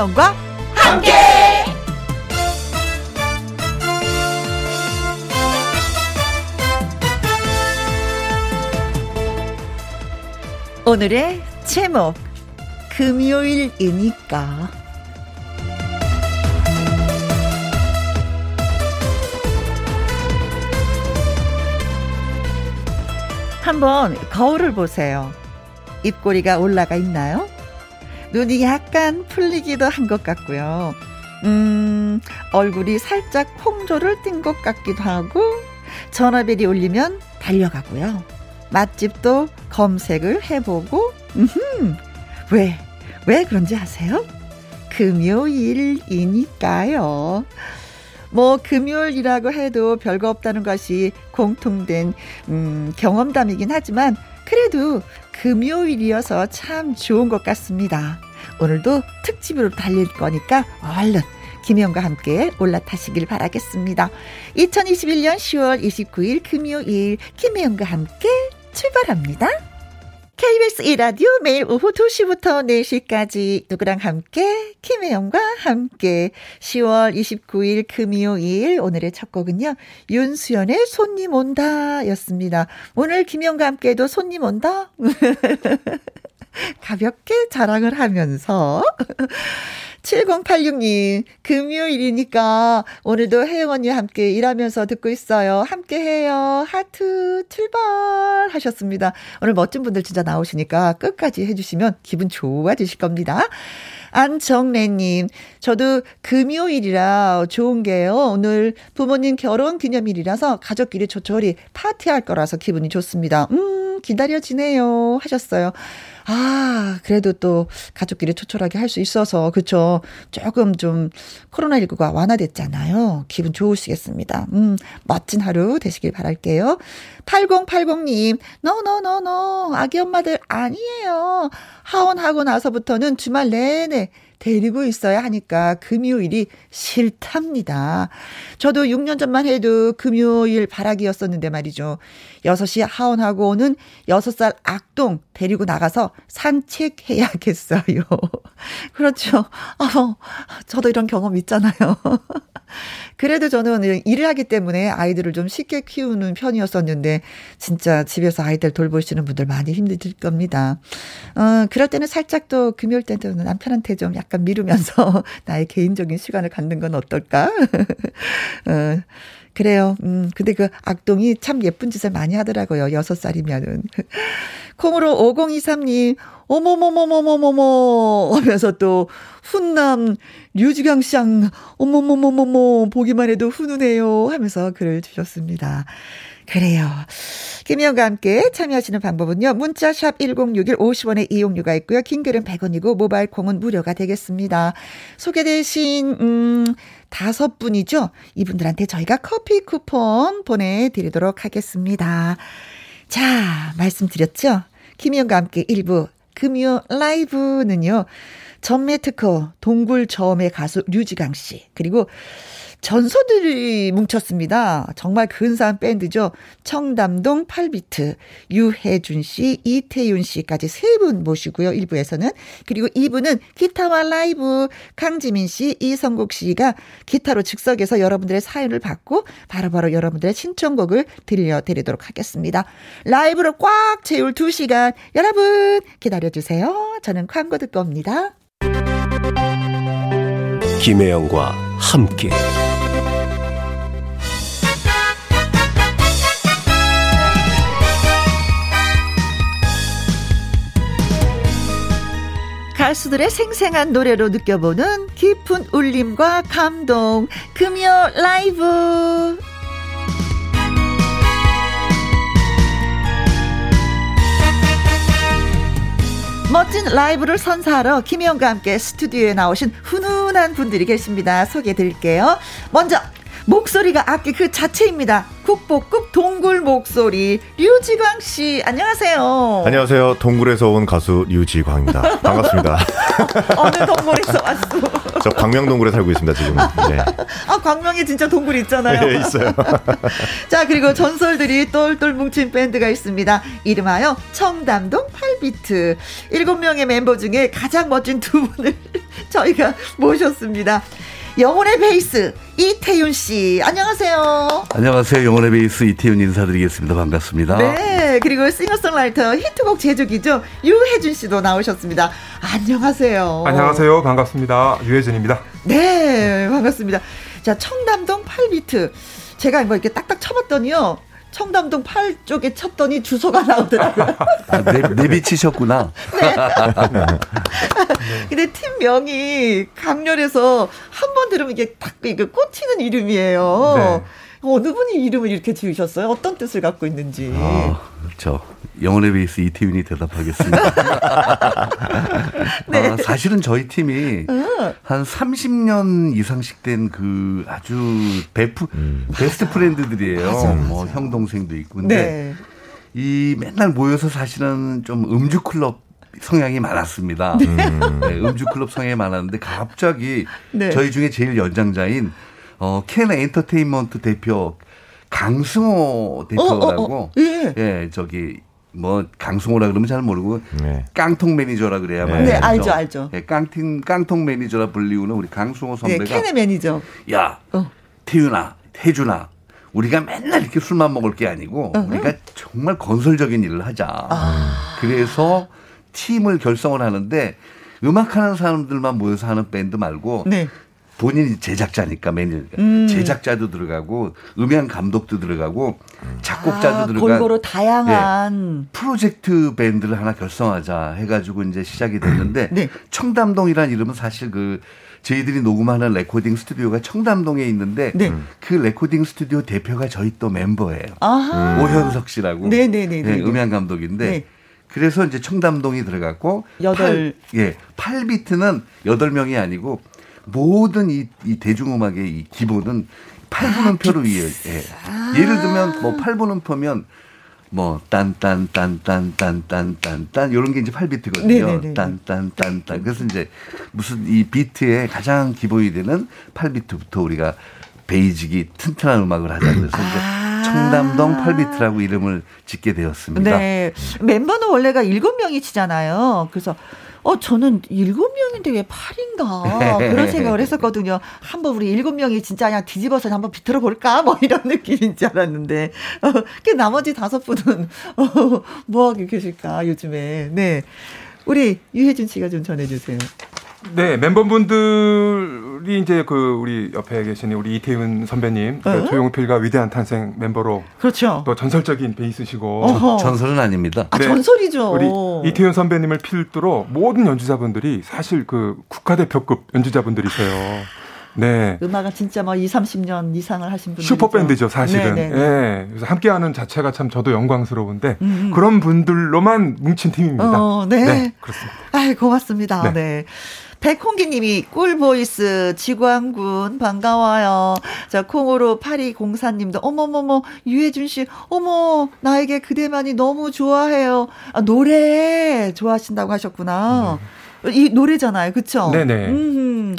김혜영과 함께. 오늘의 제목 금요일이니까 한번 거울을 보세요. 입꼬리가 올라가 있나요? 눈이 약간 풀리기도 한 것 같고요. 음, 얼굴이 살짝 홍조를 띈것 같기도 하고, 전화벨이 울리면 달려가고요. 맛집도 검색을 해보고, 음, 왜, 왜 그런지 아세요? 금요일이니까요. 뭐 금요일이라고 해도 별거 없다는 것이 공통된 음, 경험담이긴 하지만 그래도 금요일이어서 참 좋은 것 같습니다. 오늘도 특집으로 달릴 거니까 얼른 김혜영과 함께 올라타시길 바라겠습니다. 2021년 10월 29일 금요일 김혜영과 함께 출발합니다. KBS 1라디오 매일 오후 2시부터 4시까지 누구랑 함께 김혜영과 함께 10월 29일 금요일 오늘의 첫 곡은요. 윤수연의 손님 온다 였습니다. 오늘 김혜영과 함께도 손님 온다? 가볍게 자랑을 하면서 7086님, 금요일이니까 오늘도 혜영 언니와 함께 일하면서 듣고 있어요. 함께 해요. 하트 출발 하셨습니다. 오늘 멋진 분들 진짜 나오시니까 끝까지 해주시면 기분 좋아지실 겁니다. 안정래님, 저도 금요일이라 좋은 게요. 오늘 부모님 결혼 기념일이라서 가족끼리 조촐히 파티할 거라서 기분이 좋습니다. 음, 기다려지네요. 하셨어요. 아, 그래도 또 가족끼리 초촐하게 할 수 있어서, 그쵸. 조금 좀 코로나19가 완화됐잖아요. 기분 좋으시겠습니다. 음, 멋진 하루 되시길 바랄게요. 8080님, 노노노노, 아기 엄마들 아니에요. 하원하고 나서부터는 주말 내내 데리고 있어야 하니까 금요일이 싫답니다. 저도 6년 전만 해도 금요일 바라기였었는데 말이죠. 6시 하원하고 오는 6살 악동 데리고 나가서 산책해야겠어요. 그렇죠. 어, 저도 이런 경험 있잖아요. 그래도 저는 일을 하기 때문에 아이들을 좀 쉽게 키우는 편이었었는데 진짜 집에서 아이들 돌보시는 분들 많이 힘드실 겁니다. 어, 그럴 때는 살짝 또 금요일 때는 남편한테 좀 약간 미루면서 나의 개인적인 시간을 갖는 건 어떨까? 어, 그래요. 음, 근데 그 악동이 참 예쁜 짓을 많이 하더라고요. 여섯 살이면은. 콩으로 5023님, 어머머머머머머머 하면서 또 훈남 류지강쌍 어머머머머머 보기만 해도 훈훈해요 하면서 글을 주셨습니다. 그래요. 김희영과 함께 참여하시는 방법은요. 문자샵 1061 50원의 이용료가 있고요. 킹글은 100원이고 모바일 콩은 무료가 되겠습니다. 소개되신 음 다섯 분이죠. 이분들한테 저희가 커피 쿠폰 보내드리도록 하겠습니다. 자, 말씀드렸죠. 김희영과 함께 1부 금요 라이브는요. 전매 특허 동굴 저음의 가수 류지강 씨 그리고 전소들이 뭉쳤습니다. 정말 근사한 밴드죠. 청담동 8비트, 유혜준 씨, 이태윤 씨까지 세 분 모시고요. 1부에서는. 그리고 2부는 기타와 라이브 강지민 씨, 이성국 씨가 기타로 즉석에서 여러분들의 사연을 받고 바로바로 바로 여러분들의 신청곡을 들려드리도록 하겠습니다. 라이브로 꽉 채울 2시간 여러분 기다려주세요. 저는 광고 듣고 옵니다. 김혜영과 함께 가수들의 생생한 노래로 느껴보는 깊은 울림과 감동. 금요 라이브. 멋진 라이브를 선사하러 김희영과 함께 스튜디오에 나오신 훈훈한 분들이 계십니다. 소개해 드릴게요. 먼저 목소리가 악기 그 자체입니다. 국보급 동굴 목소리 류지광 씨 안녕하세요. 안녕하세요. 동굴에서 온 가수 류지광입니다. 반갑습니다. 어느 동굴에서 왔어? 저 광명 동굴에 살고 있습니다 지금. 네. 아 광명에 진짜 동굴 있잖아요. 네, 있어요. 자 그리고 전설들이 똘똘 뭉친 밴드가 있습니다. 이름하여 청담동 8비트. 7명의 멤버 중에 가장 멋진 두 분을 저희가 모셨습니다. 영혼의 베이스 이태윤 씨 안녕하세요. 안녕하세요. 영혼의 베이스 이태윤 인사드리겠습니다. 반갑습니다. 네 그리고 싱어송라이터 히트곡 제조기죠 유혜준 씨도 나오셨습니다. 안녕하세요. 안녕하세요. 반갑습니다. 유혜준입니다. 네 반갑습니다. 자 청담동 8비트 제가 뭐 이렇게 딱딱 쳐봤더니요. 청담동 8쪽에 쳤더니 주소가 나오더라고요. 아, 내, 내비치셨구나. 네. 근데 팀명이 강렬해서 한 번 들으면 이게 딱 이게 꽂히는 이름이에요. 네. 어느 분이 이름을 이렇게 지으셨어요? 어떤 뜻을 갖고 있는지. 아, 저 영혼의 베이스 이태윤이 대답하겠습니다. 네. 아, 사실은 저희 팀이 어. 한 30년 이상씩 된 그 아주 베프 음. best friend들이에요. 맞아, 맞아. 뭐 형 동생도 있고 근데 네. 이 맨날 모여서 사실은 좀 음주 클럽 성향이 많았습니다. 네. 음. 네, 음주 클럽 성향이 많았는데 갑자기 네. 저희 중에 제일 연장자인 어, 캔 엔터테인먼트 대표 강승호 대표라고 어, 어, 어. 예. 예, 저기 뭐 강승호라 그러면 잘 모르고 네. 깡통 매니저라 그래야 네. 네, 알죠, 알죠. 예, 깡팅 깡통 매니저라 불리우는 우리 강승호 네, 선배가 네, 캔의 매니저. 야, 어. 태윤아, 태준아. 우리가 맨날 이렇게 술만 먹을 게 아니고 어, 우리가 정말 건설적인 일을 하자. 아. 그래서 팀을 결성을 하는데 음악하는 사람들만 모여서 하는 밴드 말고 네. 본인이 제작자니까 매니저니까 음. 제작자도 들어가고 음향 감독도 들어가고 작곡자도 아, 들어가고 골고루 다양한 네. 프로젝트 밴드를 하나 결성하자 해가지고 이제 시작이 됐는데 네. 청담동이라는 이름은 사실 그 저희들이 녹음하는 레코딩 스튜디오가 청담동에 있는데 네. 그 레코딩 스튜디오 대표가 저희 또 멤버예요. 아하. 오현석 씨라고 네네네 네, 음향 감독인데 네. 그래서 이제 청담동이 들어갔고 여덟 예, 8비트는 여덟 명이 아니고 모든 이, 이 대중음악의 이 기본은 8분음표로 아, 이해. 예. 아. 예를 들면 뭐 8분음표면 뭐 딴딴딴딴딴딴딴딴 이런 게 이제 8비트거든요. 딴딴딴딴. 그래서 이제 무슨 이 비트의 가장 기본이 되는 8비트부터 우리가 베이직이 튼튼한 음악을 하자 그래서 이제 아. 청담동 8비트라고 이름을 짓게 되었습니다. 네. 멤버는 원래가 7명이 치잖아요. 그래서 어, 저는 일곱 명인데 왜 8인가? 그런 생각을 했었거든요. 한번 우리 일곱 명이 진짜 그냥 뒤집어서 한번 비틀어 볼까? 뭐 이런 느낌인 줄 알았는데. 어, 그 나머지 다섯 분은, 어, 뭐 하고 계실까, 요즘에. 네. 우리 유혜진 씨가 좀 전해주세요. 네, 멤버분들이 이제 그 우리 옆에 계신 우리 이태훈 선배님, 어? 조용필과 위대한 탄생 멤버로 그렇죠. 또 전설적인 베이스시고 어허. 전설은 아닙니다. 아, 네, 전설이죠. 우리 이태훈 선배님을 필두로 모든 연주자분들이 사실 그 국가대표급 연주자분들이세요. 네. 음악은 진짜 뭐 2, 30년 이상을 하신 분들 슈퍼밴드죠, 사실은. 네네. 네, 네. 예. 그래서 함께하는 자체가 참 저도 영광스러운데 음. 음. 그런 분들로만 뭉친 팀입니다. 어, 네. 네. 그렇습니다. 아, 고맙습니다. 네. 네. 백홍기님이 꿀보이스 지광군 반가워요. 자 콩으로 파리 공사님도 어머머머 유해준 씨 어머 나에게 그대만이 너무 좋아해요. 아, 노래 좋아하신다고 하셨구나. 네. 이 노래잖아요, 그쵸? 네네. 음.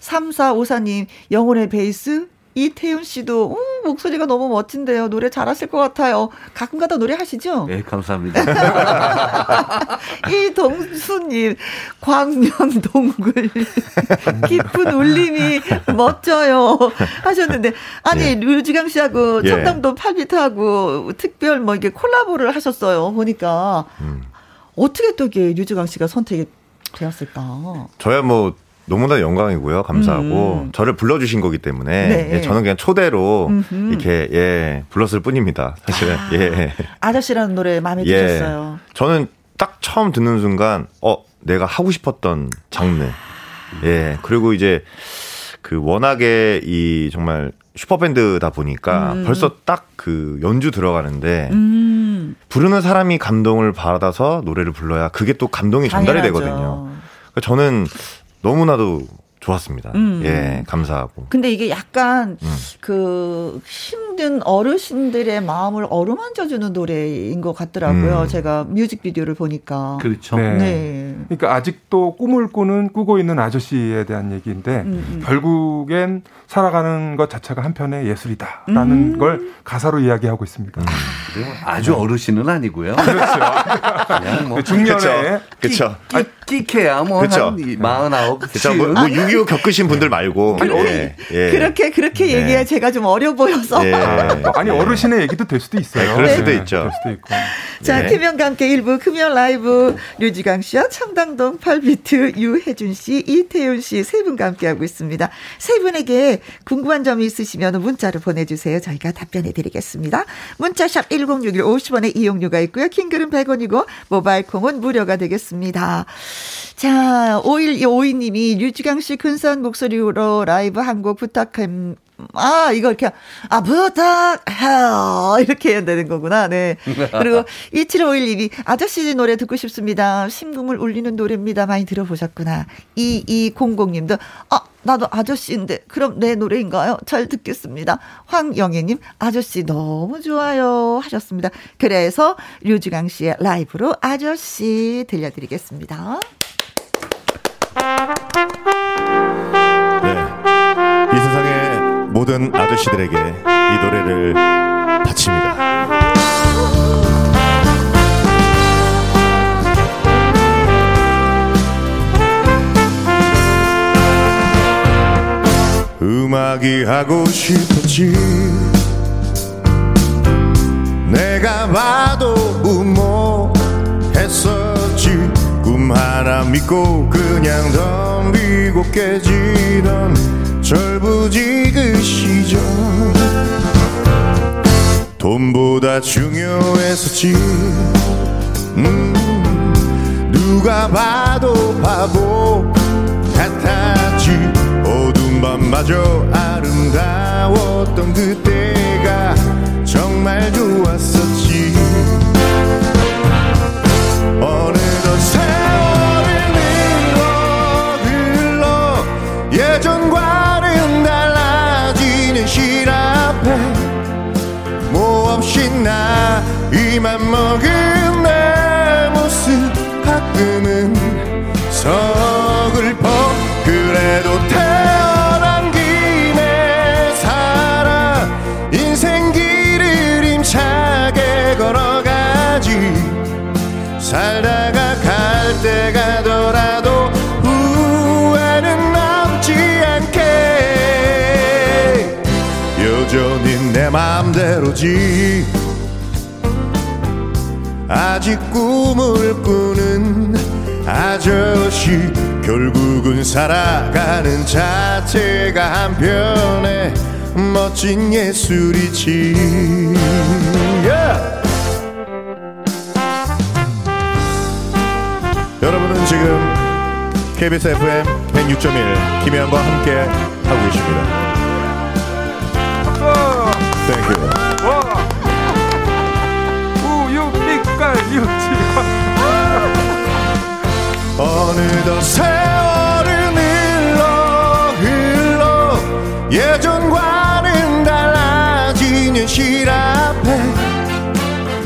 3454님 영혼의 베이스 이태윤 씨도 음, 목소리가 너무 멋진데요. 노래 잘하실 것 같아요. 가끔가다 노래 하시죠? 네, 감사합니다. 이동수님 광명 동굴 깊은 울림이 멋져요 하셨는데 아니 예. 류지강 씨하고 예. 청담도 8비트하고 특별 뭐 이게 콜라보를 하셨어요. 보니까 음. 어떻게 또 이게 류지강 씨가 선택이 되었을까? 저야 뭐 너무나 영광이고요. 감사하고 음. 저를 불러주신 거기 때문에 네. 예, 저는 그냥 초대로 음흠. 이렇게 예 불렀을 뿐입니다. 사실은 아, 예 아저씨라는 노래 마음에 예. 드셨어요. 저는 딱 처음 듣는 순간 어 내가 하고 싶었던 장르 예 그리고 이제 그 워낙에 이 정말 슈퍼밴드다 보니까 음. 벌써 딱 그 연주 들어가는데 음. 부르는 사람이 감동을 받아서 노래를 불러야 그게 또 감동이 전달이 당연하죠. 되거든요. 그러니까 저는 너무나도 좋았습니다. 음. 예, 감사하고. 근데 이게 약간 음. 그 힘, 모든 어르신들의 마음을 어루만져주는 노래인 것 같더라고요. 음. 제가 뮤직비디오를 보니까. 그렇죠. 네. 네. 그러니까 아직도 꿈을 꾸는 꾸고 있는 아저씨에 대한 얘기인데 음, 음. 결국엔 살아가는 것 자체가 한편의 예술이다라는 음. 걸 가사로 이야기하고 있습니다. 음. 아, 주 어르신은 아니고요. 그렇죠. 그냥 뭐 중년에 그렇죠. 끼케야 뭐한 49. 그렇죠. 뭐, 뭐6.25 겪으신 분들 말고. 예, 예. 그렇게 그렇게 네. 얘기해 제가 좀 어려 보여서. 예. 아니 어르신의 얘기도 될 수도 있어요. 네, 그럴 수도 네. 있죠. 될 수도 있고. 자, 네. 김영과 함께 일부 금연 라이브 류지강 씨와 청담동 8비트 유혜준 씨, 이태윤 씨 세 분과 함께 하고 있습니다. 세 분에게 궁금한 점이 있으시면 문자로 보내주세요. 저희가 답변해 드리겠습니다. 문자샵 1061 50원의 이용료가 있고요. 킹글은 100원이고 모바일 콩은 무료가 되겠습니다. 자, 5152님이 류지강 씨 근사한 목소리로 라이브 한 곡 부탁함, 아, 이거 이렇게, 아, 부탁해요. 이렇게 해야 되는 거구나. 네. 그리고 2751님이 아저씨 노래 듣고 싶습니다. 심금을 울리는 노래입니다. 많이 들어보셨구나. 2200님도, 아, 나도 아저씨인데, 그럼 내 노래인가요? 잘 듣겠습니다. 황영애님, 아저씨 너무 좋아요. 하셨습니다. 그래서 류지강 씨의 라이브로 아저씨 들려드리겠습니다. 모든 아저씨들에게 이 노래를 바칩니다. 음악이 하고 싶었지 내가 봐 꿈 하나 믿고 그냥 덤비고 깨지던 절부지 그 시절 돈보다 중요했었지. 음, 누가 봐도 바보 같았지. 어두운 밤마저 아름다웠던 그때가 정말 좋았었지. 어느 이만 먹은 내 모습 가끔은 서글퍼 그래도 태어난 김에 살아 인생 길을 힘차게 걸어가지. 살다가 갈 때 가 더라도 후회는 남지 않게. 여전히 내 맘대로지 아직 꿈을 꾸는 아저씨 결국은 살아가는 자체가 한편의 멋진 예술이지 yeah! 여러분은 지금 KBS FM 106.1 김혜영과 함께 하고 계십니다. Thank you. 유지 어느덧 세월은 흘러 흘러 예전과는 달라진 현실 앞에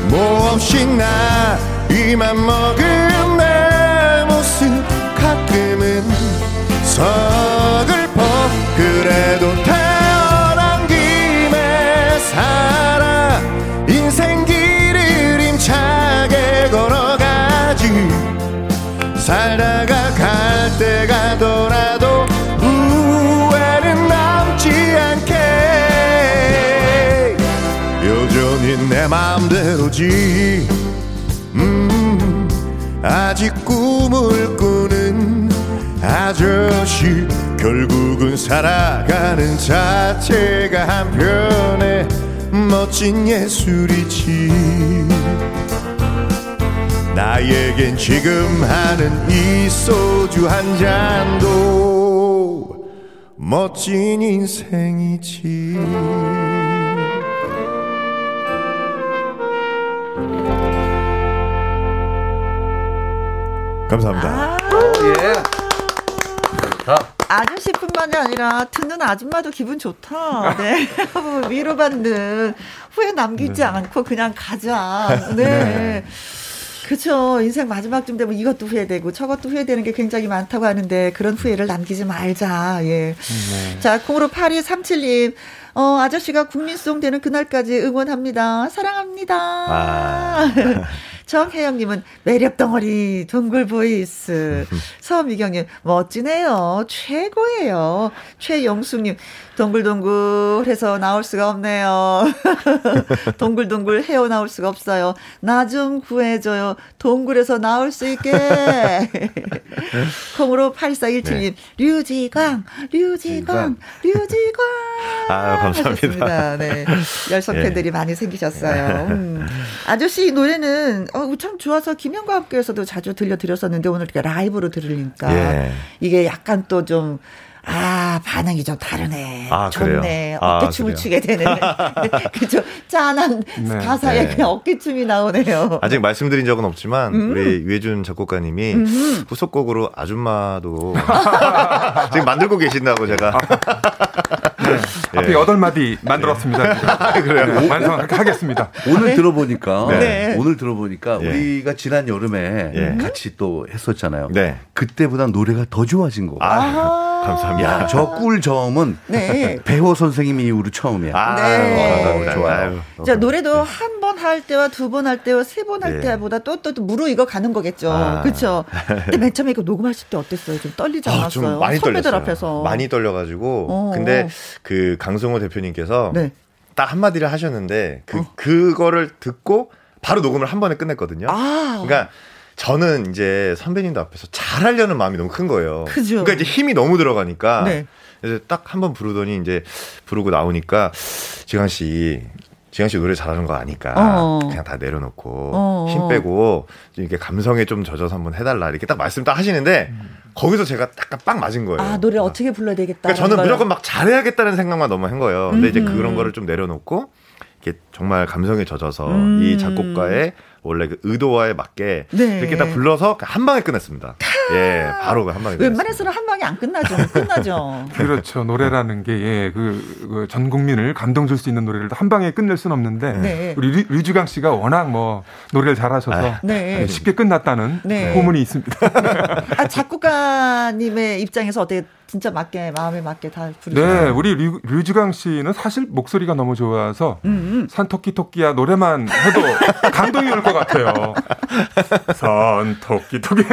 맥없이 나 이만 먹은 내 모습 가끔은 서글퍼 그래도 태 여전히 내 맘대로지. 음, 아직 꿈을 꾸는 아저씨 결국은 살아가는 자체가 한편의 멋진 예술이지. 나에겐 지금 하는 이 소주 한 잔도 멋진 인생이지 감사합니다. 아~ 예. 자, 아저씨뿐만이 아니라 듣는 아줌마도 기분 좋다. 네. 위로받는 후회 남기지 네. 않고 그냥 가자. 네. 네. 그렇죠. 인생 마지막쯤 되면 이것도 후회되고 저것도 후회되는 게 굉장히 많다고 하는데 그런 후회를 남기지 말자. 예. 네. 자, 콩으로 8237님. 어, 아저씨가 국민송 되는 그날까지 응원합니다. 사랑합니다. 아. 정혜영님은 매력 덩어리 동굴 voice. 서미경님 멋지네요. 최고예요. 최영숙님 동글동글 해서 나올 수가 없네요. 동글동글 헤어 나올 수가 없어요. 나 좀 구해줘요. 동굴에서 나올 수 있게. 콩으로 8417님, 네. 류지광, 류지광, 류지광. 아, 감사합니다. 네. 열성 예. 팬들이 네. 많이 생기셨어요. 음. 아저씨 노래는 어, 참 좋아서 김현과 학교에서도 자주 들려드렸었는데 오늘 이렇게 라이브로 들으니까 예. 이게 약간 또좀 아, 반응이 좀 다르네. 아, 좋네. 아, 어깨춤을 추게 되네. 그죠. 짠한 네. 가사에 네. 그냥 어깨춤이 나오네요. 아직 말씀드린 적은 없지만, 음. 우리 유해준 작곡가님이 음. 후속곡으로 아줌마도 지금 만들고 계신다고 제가. 네. 예. 앞에 여덟 마디 만들었습니다. 아, 그래요. 네, 완성하겠습니다. 오늘 네. 들어보니까, 네. 오늘 들어보니까 예. 우리가 지난 여름에 예. 같이 또 했었잖아요. 네. 그때보다 노래가 더 좋아진 거. 아. 감사합니다. 야, 저 꿀점은 네. 배호 선생님 이후로 처음이야. 아, 네. 어, 좋아요. 자, 노래도 네. 한번 할 때와 두 번 할 때와 세 번할 네. 때보다 또, 또, 또 무르익어 가는 거겠죠. 아. 그렇죠. 근데 맨 처음에 이거 녹음하실 때 어땠어요? 좀 떨리지 않았어요? 아, 좀 많이 떨렸어요. 앞에서. 많이 떨려가지고. 어. 근데 그 강성호 대표님께서 네. 딱 한마디를 하셨는데 그, 어. 그거를 듣고 바로 녹음을 한 번에 끝냈거든요. 아. 그러니까 저는 이제 선배님도 앞에서 잘하려는 마음이 너무 큰 거예요. 그죠. 그러니까 이제 힘이 너무 들어가니까. 네. 그래서 딱 한 번 부르더니 이제 부르고 나오니까 지강 씨 지현 씨 노래 잘하는 거 아니까 어. 그냥 다 내려놓고 어. 힘 빼고 이렇게 감성에 좀 젖어서 한번 해달라 이렇게 딱 말씀 딱 하시는데 음. 거기서 제가 약간 빵 맞은 거예요. 아 노래 어떻게 불러야 되겠다. 그러니까 저는 거요? 무조건 막 잘해야겠다는 생각만 너무 한 거예요. 근데 음. 이제 그런 거를 좀 내려놓고 이게 정말 감성에 젖어서 음. 이 작곡가의 원래 그 의도와에 맞게 네. 이렇게 딱 불러서 한 방에 끝냈습니다. 예, 바로 그한 방에. 웬만해서는 한 방에 안 끝나죠. 끝나죠. 그렇죠. 노래라는 게 예, 그, 그 국민을 감동 줄 수 있는 노래를 한 방에 끝낼 수는 없는데 네. 우리 류, 류주강 씨가 워낙 뭐 노래를 잘하셔서 아, 네. 예, 쉽게 끝났다는 네. 소문이 있습니다. 아, 작곡가님의 입장에서 어떻게 진짜 맞게 마음에 맞게 다 부르죠. 네, 우리 류, 류주강 씨는 사실 목소리가 너무 좋아서 음, 음. 산토끼 토끼야 노래만 해도 감동이 올 것 같아요. 산토끼 토끼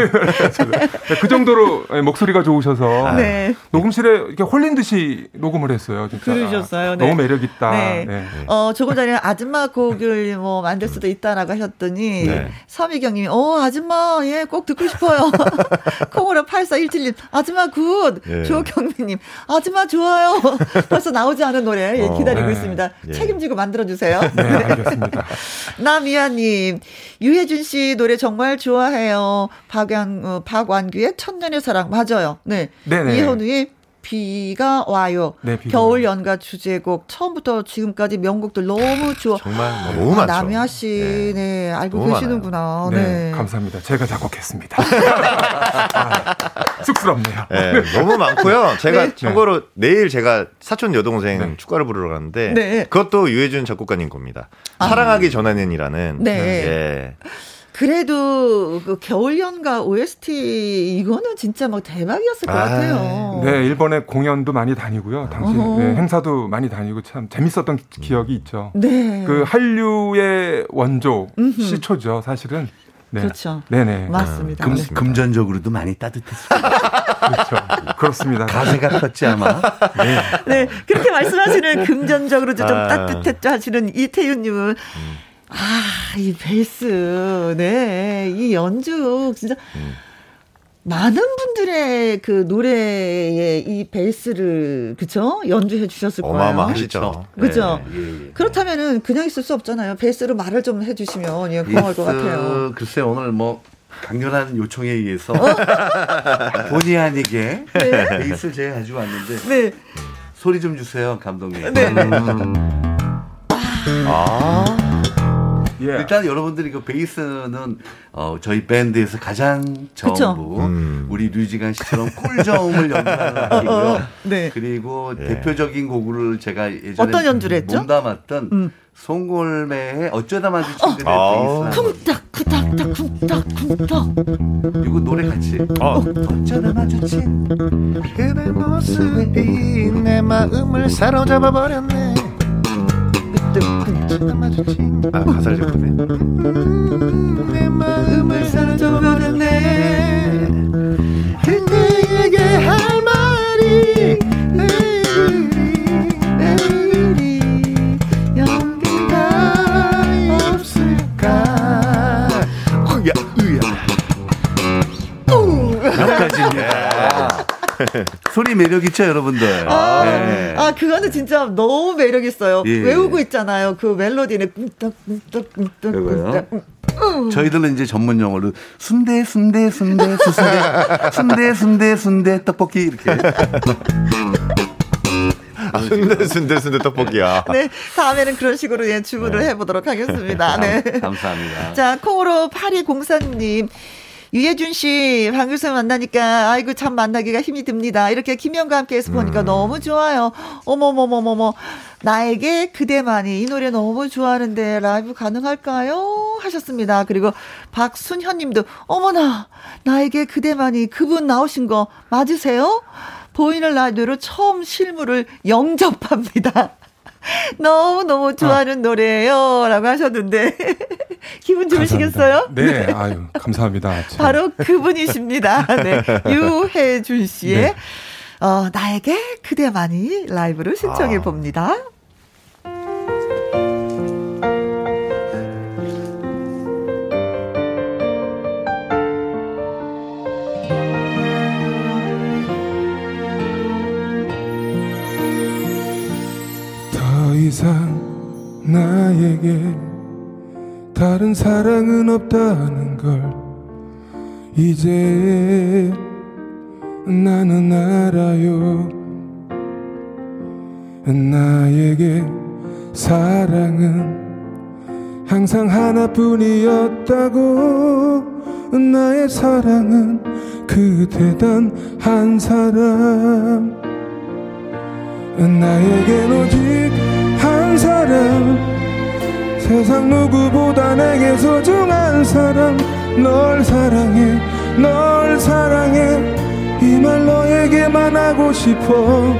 그 정도로 목소리가 좋으셔서 아, 네. 녹음실에 이렇게 홀린 듯이 녹음을 했어요. 진짜. 그러셨어요. 네. 너무 매력 있다. 네. 네. 어 조금 전에 아줌마 곡을 뭐 만들 수도 있다라고 하셨더니 네. 서미경님이 어 아줌마 예 꼭 듣고 싶어요. 콩으로 8417님 아줌마 good. 예. 조경민님, 아줌마 좋아요. 벌써 나오지 않은 노래 예, 어, 기다리고 네. 있습니다. 예. 책임지고 만들어주세요. 네, 알겠습니다. 남이아님, 유혜준 씨 노래 정말 좋아해요. 박완, 어, 박완규의 천년의 사랑. 맞아요. 네. 네네. 이현우의 비가 와요. 네, 겨울 연가 주제곡 처음부터 지금까지 명곡들 너무 좋아. 정말 너무 많죠. 남야 씨, 네, 네 알고 계시는구나. 네, 네, 감사합니다. 제가 작곡했습니다. 아, 쑥스럽네요. 네, 너무 많고요. 제가 네. 참고로 내일 제가 사촌 여동생 네. 축가를 부르러 가는데 네. 그것도 유해준 작곡가님 겁니다. 아. 사랑하기 전에는이라는. 네. 예. 그래도 그 겨울 연가 OST 이거는 진짜 막 대박이었을 것 아, 같아요. 네, 일본에 공연도 많이 다니고요. 당시 네, 행사도 많이 다니고 참 재밌었던 기억이 있죠. 네. 그 한류의 원조 음흠. 시초죠, 사실은. 네. 그렇죠. 네네. 맞습니다. 금, 금전적으로도 많이 따뜻했습니다. 그렇죠. 그렇습니다. 가세가 컸지 아마. 네. 네. 그렇게 말씀하시는 금전적으로도 좀 아. 따뜻했죠 하시는 이태윤님은 음. 아, 이 베이스, 네, 이 연주, 진짜. 음. 많은 분들의 그 노래에 이 베이스를 그쵸 연주해 주셨을 거예요. 어마어마하시죠. 그죠. 네. 예, 예. 그렇다면은 그냥 있을 수 없잖아요. 베이스로 말을 좀 해주시면 예, 고마울 것 같아요. 글쎄 오늘 뭐 강렬한 요청에 의해서 본의 아니게 네. 베이스를 제가 가지고 왔는데 네. 소리 좀 주세요 감독님. 네. 음. 아. 예. 일단 여러분들이 그 베이스는 어, 저희 밴드에서 가장 전부 음. 우리 류지간 씨처럼 꿀저음을 연주하는 곡이고요. 어, 어, 네. 그리고 예. 대표적인 곡을 제가 예전에 어떤 연주를 했죠? 몸담았던 음. 송골매의 어쩌다 마주친 그대 어. 쿵딱 쿵딱딱 쿵딱 쿵딱 이거 노래 같이 어. 어쩌다 마주친 그대 모습이 내 마음을 사로잡아 버렸네 아 가사를 버렸네 소리 매력 있죠, 여러분들. 아, 네. 아, 그거는 진짜 너무 매력 있어요. 예. 외우고 있잖아요. 그 멜로디는 꿍떡꿍떡꿍떡. 저희들은 이제 전문 용어로 순대 순대 순대 수순대 순대 순대 순대 떡볶이 이렇게. 아, 순대 순대 순대 떡볶이야. 네, 다음에는 그런 식으로 예, 주문을 네. 해보도록 하겠습니다. 네, 감사합니다. 자, 콩으로 8204님. 유예준 씨, 방 교수 만나니까, 아이고, 참 만나기가 힘이 듭니다. 이렇게 김영과 함께 해서 보니까 음. 너무 좋아요. 어머머머머머. 나에게 그대만이 이 노래 너무 좋아하는데 라이브 가능할까요? 하셨습니다. 그리고 박순현 님도, 어머나, 나에게 그대만이 그분 나오신 거 맞으세요? 보이는 라디오로 처음 실물을 영접합니다. 너무너무 좋아하는 아. 노래예요. 라고 하셨는데. 기분 좋으시겠어요? 네, 네, 아유, 감사합니다. 바로 그분이십니다. 네. 유혜준 씨의 네. 어, 나에게 그대만이 라이브를 신청해 아. 봅니다. 더 이상 나에게 다른 사랑은 없다는 걸 이제 나는 알아요. 나에게 사랑은 항상 하나뿐이었다고. 나의 사랑은 그대 단 한 사람. 나에겐 오직 한 사람 세상 누구보다 내게 소중한 사람 널 사랑해 널 사랑해. 이 말 너에게만 하고 싶어.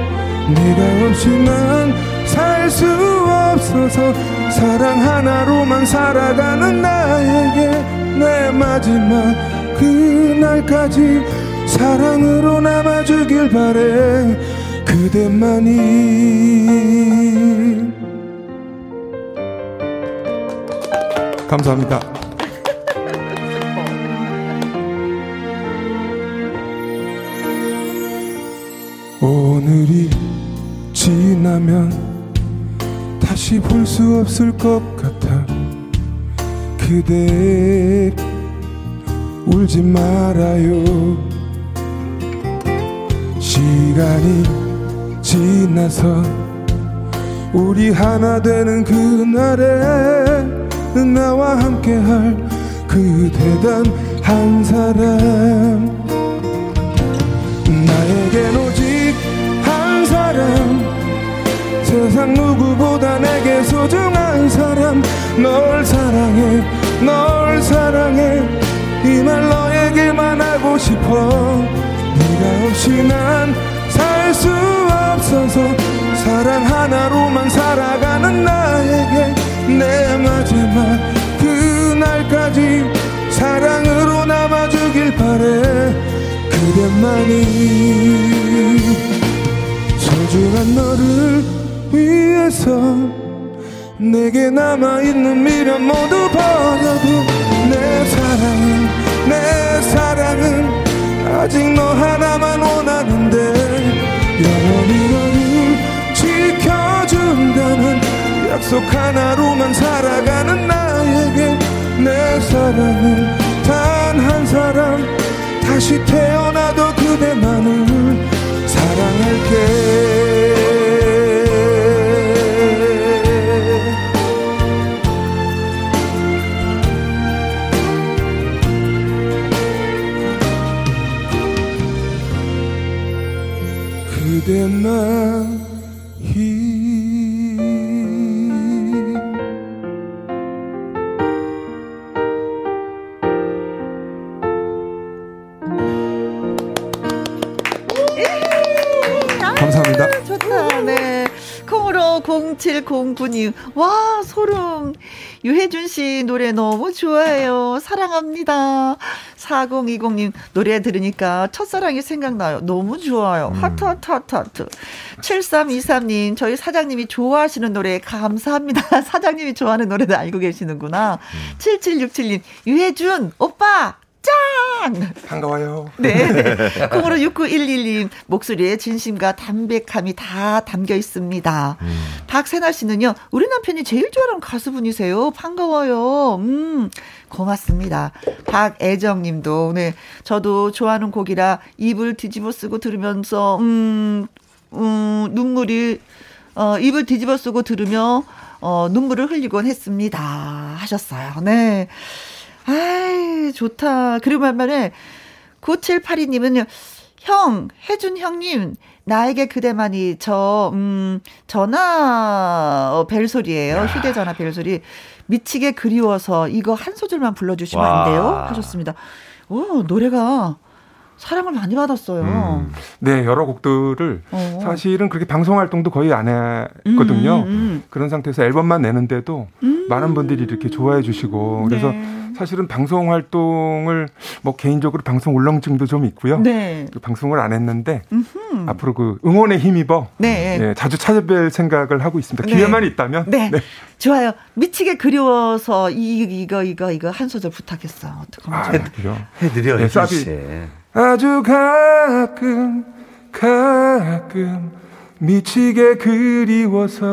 네가 없이 난 살 수 없어서 사랑 하나로만 살아가는 나에게 내 마지막 그날까지 사랑으로 남아주길 바래. 그대만이 감사합니다. 오늘이 지나면 다시 볼 수 없을 것 같아 그대 울지 말아요 시간이 지나서 우리 하나 되는 그날에 나와 함께할 그 대단 한 사람. 나에겐 오직 한 사람. 세상 누구보다 내게 소중한 사람. 널 사랑해 널 사랑해. 이 말 너에게만 하고 싶어. 네가 없이 난 살 수 없어서 사랑 하나로만 살아가는 나에게 내 마지막 그날까지 사랑으로 남아주길 바래. 그대만이 소중한 너를 위해서 내게 남아있는 미련 모두 버려도 내 사랑은 내 사랑은 아직 너 하나만 원하는데 영원히 너를 지켜준다는 약속 하나로만 살아가는 나에게 내 사랑은 단 한 사람. 다시 태어나도 그대만을 사랑할게. 그대만 0709님. 와, 소름. 유혜준 씨 노래 너무 좋아해요. 사랑합니다. 4020님 노래 들으니까 첫사랑이 생각나요. 너무 좋아요. 음. 하트, 하트, 하트, 하트. 7323님, 저희 사장님이 좋아하시는 노래 감사합니다. 사장님이 좋아하는 노래도 알고 계시는구나. 음. 7767님, 유혜준, 오빠! 짱! 반가워요. 네. 콩으로 6911님 목소리에 진심과 담백함이 다 담겨 있습니다. 음. 박세나 씨는요, 우리 남편이 제일 좋아하는 가수분이세요. 반가워요. 음, 고맙습니다. 박애정 님도, 네. 저도 좋아하는 곡이라 입을 뒤집어 쓰고 들으면서, 음, 음, 눈물이, 어, 입을 뒤집어 쓰고 들으며, 어, 눈물을 흘리곤 했습니다. 하셨어요. 네. 아이, 좋다. 그리고 말만에 9782님은요, 형, 혜준 형님, 나에게 그대만이 저, 음, 전화 어, 벨소리예요. 야. 휴대전화 벨소리. 미치게 그리워서 이거 한 소절만 불러주시면 와. 안 돼요? 하셨습니다. 오, 노래가 사랑을 많이 받았어요. 음. 네, 여러 곡들을 어. 사실은 그렇게 방송 활동도 거의 안 했거든요. 음, 음, 음. 그런 상태에서 앨범만 내는데도 음. 많은 분들이 이렇게 좋아해 주시고 그래서 네. 사실은 방송 활동을 뭐 개인적으로 방송 울렁증도 좀 있고요. 네. 그 방송을 안 했는데 음흠. 앞으로 그 응원에 힘입어 네. 네, 자주 찾아뵐 생각을 하고 있습니다. 네. 기회만 있다면. 네. 네. 좋아요. 미치게 그리워서 이, 이거 이거 이거 한 소절 부탁했어. 어떡하면 아, 해드려. 해드려. 네, 사비. 아주 가끔 가끔 미치게 그리워서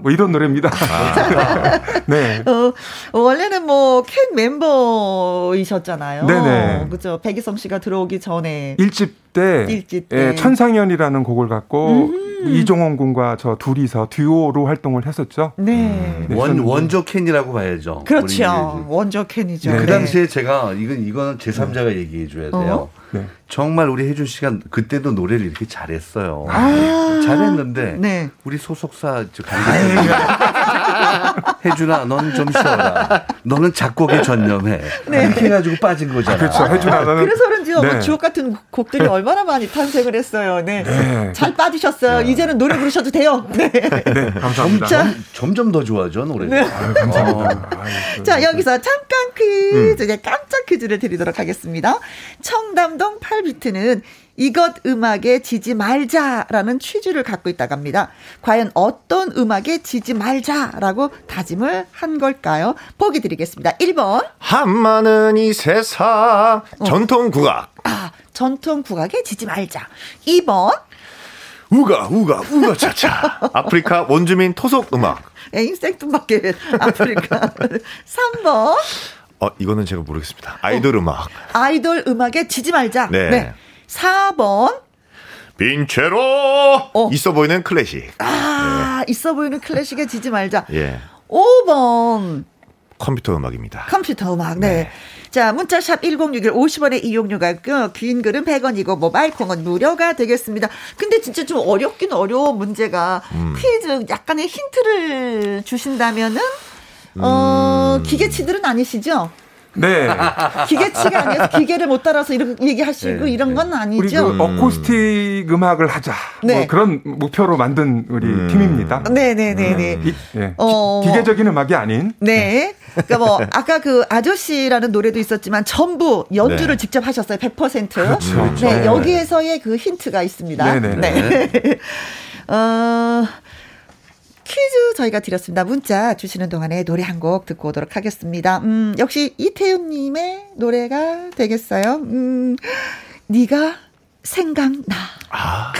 뭐 이런 노래입니다. 아. 네. 어, 원래는 뭐 캔 멤버이셨잖아요. 네네. 그죠. 백이성 씨가 들어오기 전에 1집 때, 1집 때. 예, 천상연이라는 곡을 갖고 음. 이종원 군과 저 둘이서 듀오로 활동을 했었죠. 네. 네원 원조 캔이라고 봐야죠. 그렇죠. 원조 캔이죠. 네. 그 당시에 제가 이건 이건 제3자가 네. 얘기해 줘야 돼요. 어? 네. 정말 우리 혜준 씨가 그때도 노래를 이렇게 잘했어요. 아~ 잘했는데 네. 우리 소속사 관계자 혜준아, 넌 좀 쉬어라. 너는 작곡에 전념해. 네. 이렇게 해가지고 빠진 거잖아. 그렇죠. 혜준아, 너는. 그래서 그런지 네. 주옥 같은 곡들이 얼마나 많이 탄생을 했어요. 네. 네. 잘 빠지셨어요. 네. 이제는 노래 부르셔도 돼요. 네. 네 감사합니다. 점, 점점 더 좋아져, 노래. 네. 아유, 감사합니다. 어. 아유, 자, 여기서 잠깐 퀴즈, 음. 깜짝 퀴즈를 드리도록 하겠습니다. 청담동 8비트는 이것 음악에 지지 말자라는 취지를 갖고 있다고 합니다. 과연 어떤 음악에 지지 말자라고 다짐을 한 걸까요? 보기 드리겠습니다. 1번. 한마는 이 세상 어. 전통 국악. 아, 전통 국악에 지지 말자. 2번. 우가 우가 우가 차차. 아프리카 원주민 토속 음악. 인생뚱밖에 아프리카. 3번. 어, 이거는 제가 모르겠습니다. 아이돌 어. 음악. 아이돌 음악에 지지 말자. 네. 네. 4번. 빈체로 어. 있어 보이는 클래식. 아, 네. 있어 보이는 클래식에 지지 말자. 예. 5번. 컴퓨터 음악입니다. 컴퓨터 음악. 네. 네. 자, 문자샵 1061 50원의 이용료가 있고요. 긴 글은 100원이고 모바일 콩은 무료가 되겠습니다. 근데 진짜 좀 어렵긴 어려운 문제가 음. 퀴즈 약간의 힌트를 주신다면은 어, 음. 기계치들은 아니시죠? 네. 기계치가 아니어서 기계를 못 따라서 이렇게 얘기하시고 네, 이런 건 아니죠. 우리 그 어쿠스틱 음악을 하자. 뭐 네. 뭐 그런 목표로 만든 우리 음. 팀입니다. 네네네네. 네, 네, 네. 네. 어. 기계적인 음악이 아닌. 네. 그러니까 뭐 아까 그 아저씨라는 노래도 있었지만 전부 연주를 네. 직접 하셨어요. 100%. 그렇죠. 네. 네. 여기에서의 그 힌트가 있습니다. 네네. 네. 어. 퀴즈 저희가 드렸습니다. 문자 주시는 동안에 노래 한 곡 듣고 오도록 하겠습니다. 음, 역시 이태훈님의 노래가 되겠어요. 음, 네가 생각나. 아.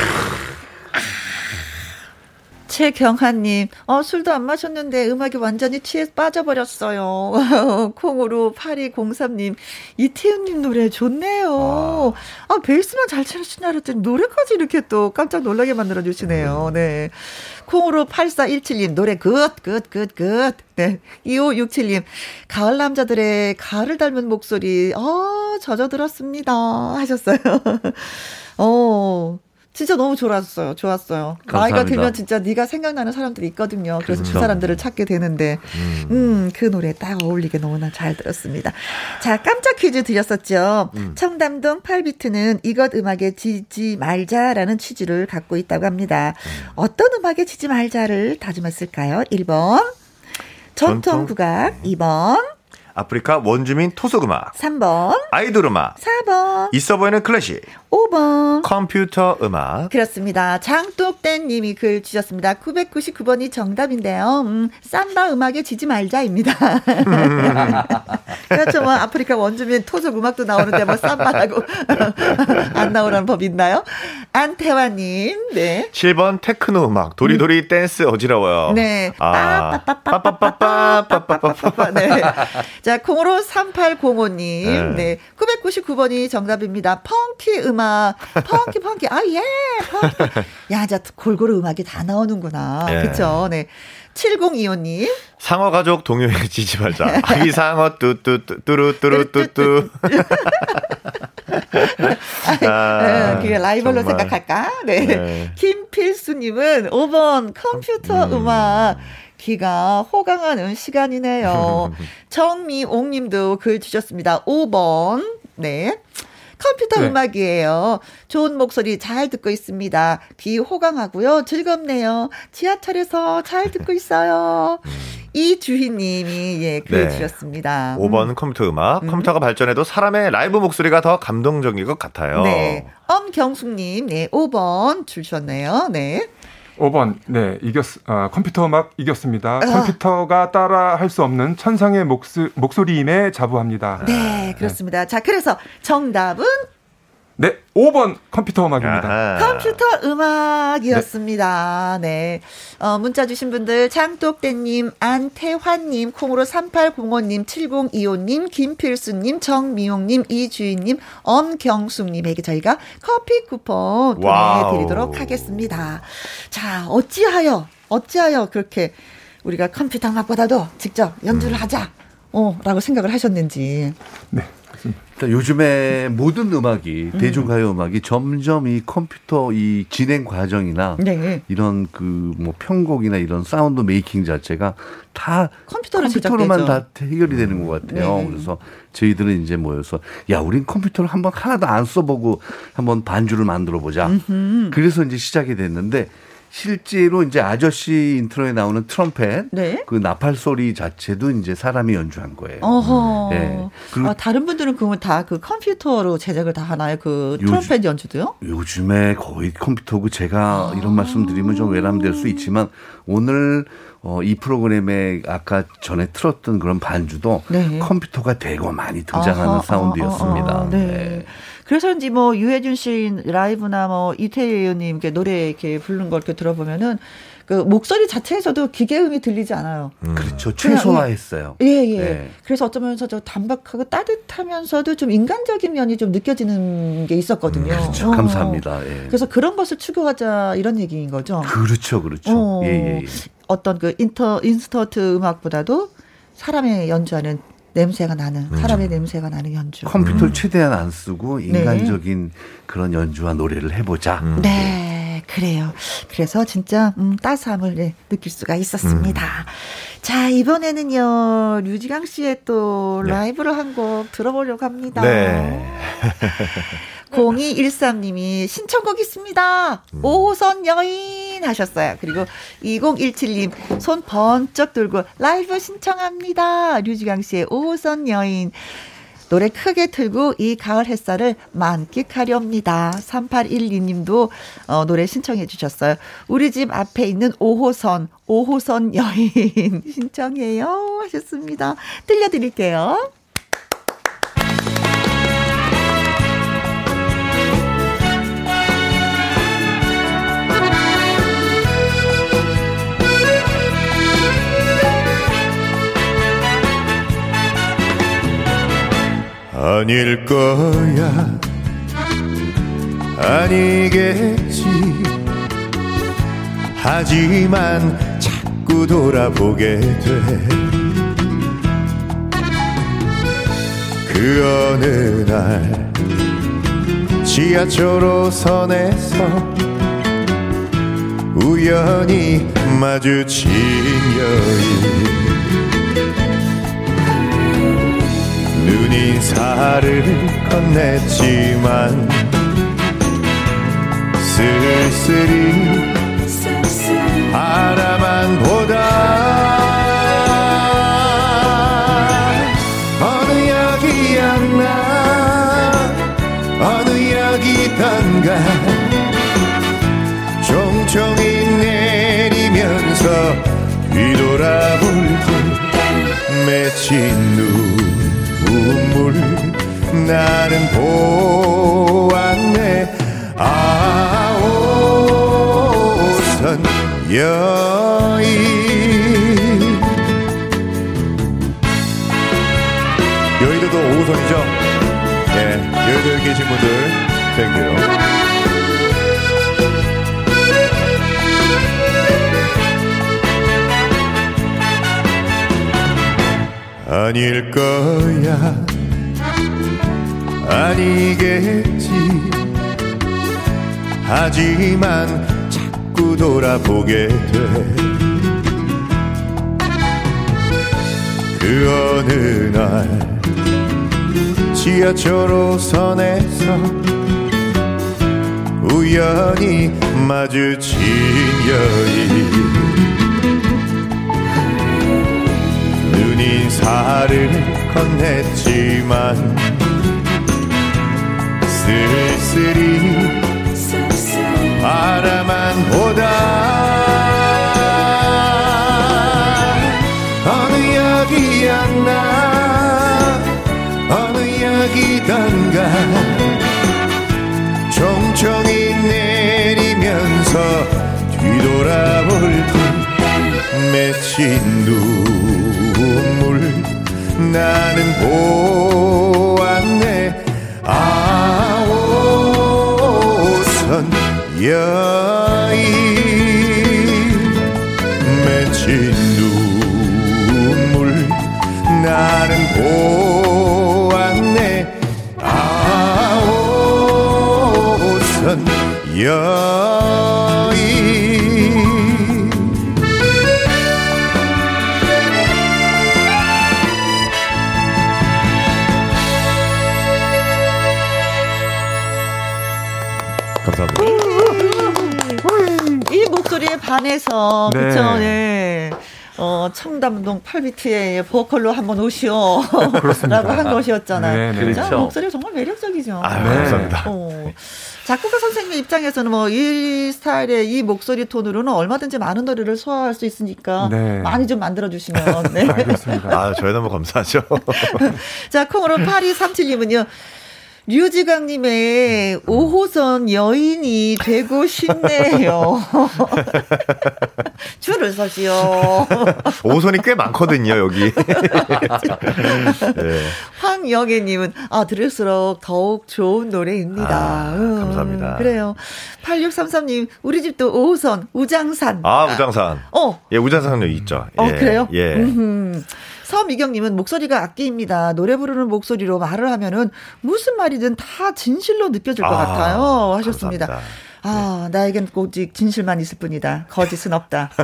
최경하님, 어, 술도 안 마셨는데 음악이 완전히 취해 빠져버렸어요. 콩으로 8203님, 이태훈님 노래 좋네요. 아, 아 베이스만 잘 치시나 알았더니 노래까지 이렇게 또 깜짝 놀라게 만들어주시네요. 네. 콩으로 8417님, 노래 good, good, good, good. 네. 2567님, 가을 남자들의 가을을 닮은 목소리, 어, 젖어 들었습니다. 하셨어요. 어, 진짜 너무 좋았어요. 좋았어요. 감사합니다. 나이가 들면 진짜 네가 생각나는 사람들이 있거든요. 그래서 그렇죠. 그 사람들을 찾게 되는데, 음. 음, 그 노래 딱 어울리게 너무나 잘 들었습니다. 자, 깜짝 퀴즈 드렸었죠. 음. 청담동 8비트는 이것 음악에 지지 말자라는 취지를 갖고 있다고 합니다. 음. 어떤 음악에 지지 말자를 다짐했을까요? 1번. 전통 국악, 2번. 아프리카 원주민 토속음악. 3번. 아이돌 음악. 4번. 있어 보이는 클래식. 5번. 컴퓨터 음악. 그렇습니다. 장독된 님이 글 주셨습니다. 999번이 정답인데요. 음, 삼바 음악에 지지 말자입니다. 그렇죠. 뭐 아프리카 원주민 토속 음악도 나오는데 뭐 삼바라고 안 나오라는 법 있나요? 안태환 님. 네. 7번 테크노 음악. 도리도리 음. 댄스 어지러워요. 네. 아. 빠빠빠빠빠빠빠빠빠빠. 네. 자, 콩으로 3805님. 네. 999번이 정답입니다. funky 음악 음악. Funky, funky. 아, 예. Funky. 야, 자, 골고루 음악이 다 나오는구나. 예. 그쵸. 네. 7025님. 상어 가족 동요해지지 말자. 아기 상어 뚜뚜뚜 뚜루뚜루뚜뚜. 아, 그게 라이벌로 정말. 생각할까? 네. 네. 김필수님은 5번 컴퓨터 음. 악 기가 호강하는 시간이네요. 정미옥 님도 글 주셨습니다. 5번. 네. 컴퓨터 네. 음악이에요. 좋은 목소리 잘 듣고 있습니다. 귀 호강하고요. 즐겁네요. 지하철에서 잘 듣고 있어요. 음. 이주희님이 예, 글 네. 주셨습니다. 5번은 음. 컴퓨터 음악. 음. 컴퓨터가 발전해도 사람의 라이브 목소리가 더 감동적인 것 같아요. 네. 엄경숙님, 네, 5번 주셨네요. 네. 5번, 네, 이겼, 어, 컴퓨터 음악 이겼습니다. 어. 컴퓨터가 따라 할 수 없는 천상의 목스, 목소리임에 자부합니다. 네, 그렇습니다. 네. 자, 그래서 정답은 네, 5번 컴퓨터 음악입니다. 아하. 컴퓨터 음악이었습니다. 네. 어, 문자 주신 분들, 장독대님, 안태환님, 콩으로 3805님, 7025님, 김필수님, 정미용님, 이주인님, 엄경숙님에게 저희가 커피 쿠폰 보내드리도록 하겠습니다. 자, 어찌하여, 어찌하여 그렇게 우리가 컴퓨터 음악보다도 직접 연주를 음. 하자, 어, 라고 생각을 하셨는지. 네. 요즘에 모든 음악이 음. 대중가요 음악이 점점 이 컴퓨터 이 진행 과정이나 네. 이런 그 뭐 편곡이나 이런 sound making 자체가 다 컴퓨터로 컴퓨터로만 다 해결이 되는 것 같아요. 네. 그래서 저희들은 이제 모여서 야, 우린 컴퓨터를 한번 하나도 안 써보고 한번 반주를 만들어 보자. 그래서 이제 시작이 됐는데 실제로 이제 아저씨 인트로에 나오는 트럼펫, 네? 그 나팔 소리 자체도 이제 사람이 연주한 거예요. 어허. 네. 그리고 아, 다른 분들은 그러면 다그 컴퓨터로 제작을 다 하나요? 그 트럼펫 요즘, 연주도요? 요즘에 거의 컴퓨터고 제가 아. 이런 말씀드리면 좀 외람될 수 있지만 오늘 어, 이 프로그램에 아까 전에 틀었던 그런 반주도 네. 컴퓨터가 되고 많이 등장하는 아하, 사운드였습니다. 아하, 네. 네. 그래서인지 뭐 유해준 씨 라이브나 뭐 이태희 의원님 이렇게 노래 이렇게 부르는 걸 이렇게 들어보면은 그 목소리 자체에서도 기계음이 들리지 않아요. 음. 그렇죠. 최소화했어요. 예, 예. 네. 그래서 어쩌면서 저 단박하고 따뜻하면서도 좀 인간적인 면이 좀 느껴지는 게 있었거든요. 음, 그렇죠. 어. 감사합니다. 예. 그래서 그런 것을 추구하자 이런 얘기인 거죠. 그렇죠. 그렇죠. 어. 예, 예, 예. 어떤 그 인터 인스턴트 음악보다도 사람의 연주하는 냄새가 나는 음. 사람의 음. 냄새가 나는 연주. 컴퓨터를 음. 최대한 안 쓰고 네. 인간적인 네. 그런 연주와 노래를 해보자. 음. 네, 그래요. 그래서 진짜 음, 따스함을 네, 느낄 수가 있었습니다. 음. 자 이번에는요 류지강 씨의 또 네. 라이브를 한 곡 들어보려고 합니다. 네. 0213님이 신청곡 있습니다. 음. 5호선 여인 하셨어요. 그리고 2017님 손 번쩍 들고 라이브 신청합니다. 류지강 씨의 5호선 여인. 노래 크게 틀고 이 가을 햇살을 만끽하렵니다. 3812님도 어, 노래 신청해 주셨어요. 우리 집 앞에 있는 5호선, 5호선 여인 신청해요 하셨습니다. 들려드릴게요. 아닐 거야. 아니겠지. 하지만 자꾸 돌아보게 돼. 그 어느 날 지하철 5선에서 우연히 마주친 여인 인사를 건넸지만 쓸쓸히 바라만 보다 어느 약이었나 어느 약이던가. 종종이 내리면서 뒤돌아볼 때 맺힌 눈 물 나는 보았네 아오선 여인 여의도도 5호선이죠? 예, 여의도에 계신 분들 땡큐요 아닐 거야. 아니겠지. 하지만 자꾸 돌아보게 돼. 그 어느 날 지하철 5선에서 우연히 마주친 여인 인사를 건넸지만 쓸쓸히 바라만 보다 어느 약이었나 어느 약이던가 총총이 내리면서 뒤돌아볼 때 맺힌 눈 물 나는 보았네 아오선 여인 맺힌 눈물 나는 보았네 아오선 여인 반해서 네. 그쵸 네. 어, 청담동 8비트의 보컬로 한번 오시오. 라고 한 것이었잖아요. 네, 네. 그죠? 그렇죠. 목소리가 정말 매력적이죠. 아, 네. 감사합니다. 어. 작곡가 선생님 입장에서는 뭐 이 스타일의 이 목소리 톤으로는 얼마든지 많은 노래를 소화할 수 있으니까 네. 많이 좀 만들어 주시면 네. 알겠습니다. 아, 저희 너무 감사하죠. 자, 콩으로 8237님은요. 류지강님의 5호선 여인이 되고 싶네요. 줄을 서시오. 오선이 꽤 많거든요, 여기. 네. 황영애님은, 아, 들을수록 더욱 좋은 노래입니다. 아, 음, 감사합니다. 그래요. 8633님, 우리 집도 5호선, 우장산. 아, 우장산. 어, 예, 우장산 여기 있죠. 어, 예, 그래요? 예. 음흠. 서미경님은 목소리가 악기입니다. 노래 부르는 목소리로 말을 하면은 무슨 말이든 다 진실로 느껴질 것 아, 같아요. 하셨습니다. 감사합니다. 아, 나에겐 오직 진실만 있을 뿐이다. 거짓은 없다.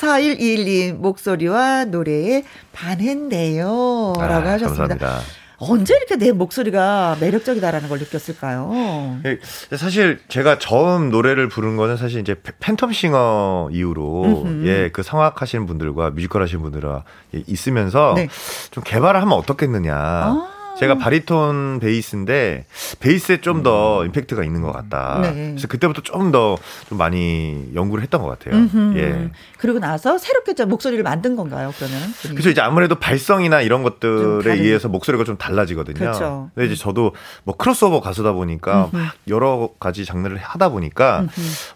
4121님, 목소리와 노래에 반했네요. 라고 아, 하셨습니다. 감사합니다. 언제 이렇게 내 목소리가 매력적이다라는 걸 느꼈을까요? 예, 사실 제가 처음 노래를 부른 거는 사실 이제 팬텀싱어 이후로. 예, 그 성악 하시는 분들과 뮤지컬 하시는 분들과 예, 있으면서 네. 좀 개발을 하면 어떻겠느냐. 아. 제가 바리톤 베이스인데 베이스에 좀 더 임팩트가 있는 것 같다. 네. 그래서 그때부터 좀 더 좀 많이 연구를 했던 것 같아요. 음흠. 예. 그리고 나서 새롭게 저 목소리를 만든 건가요, 그러면? 그래서 이제 아무래도 발성이나 이런 좀 것들에 의해서 목소리가 좀 달라지거든요. 그렇죠. 근데 이제 저도 뭐 크로스오버 가수다 보니까 막 여러 가지 장르를 하다 보니까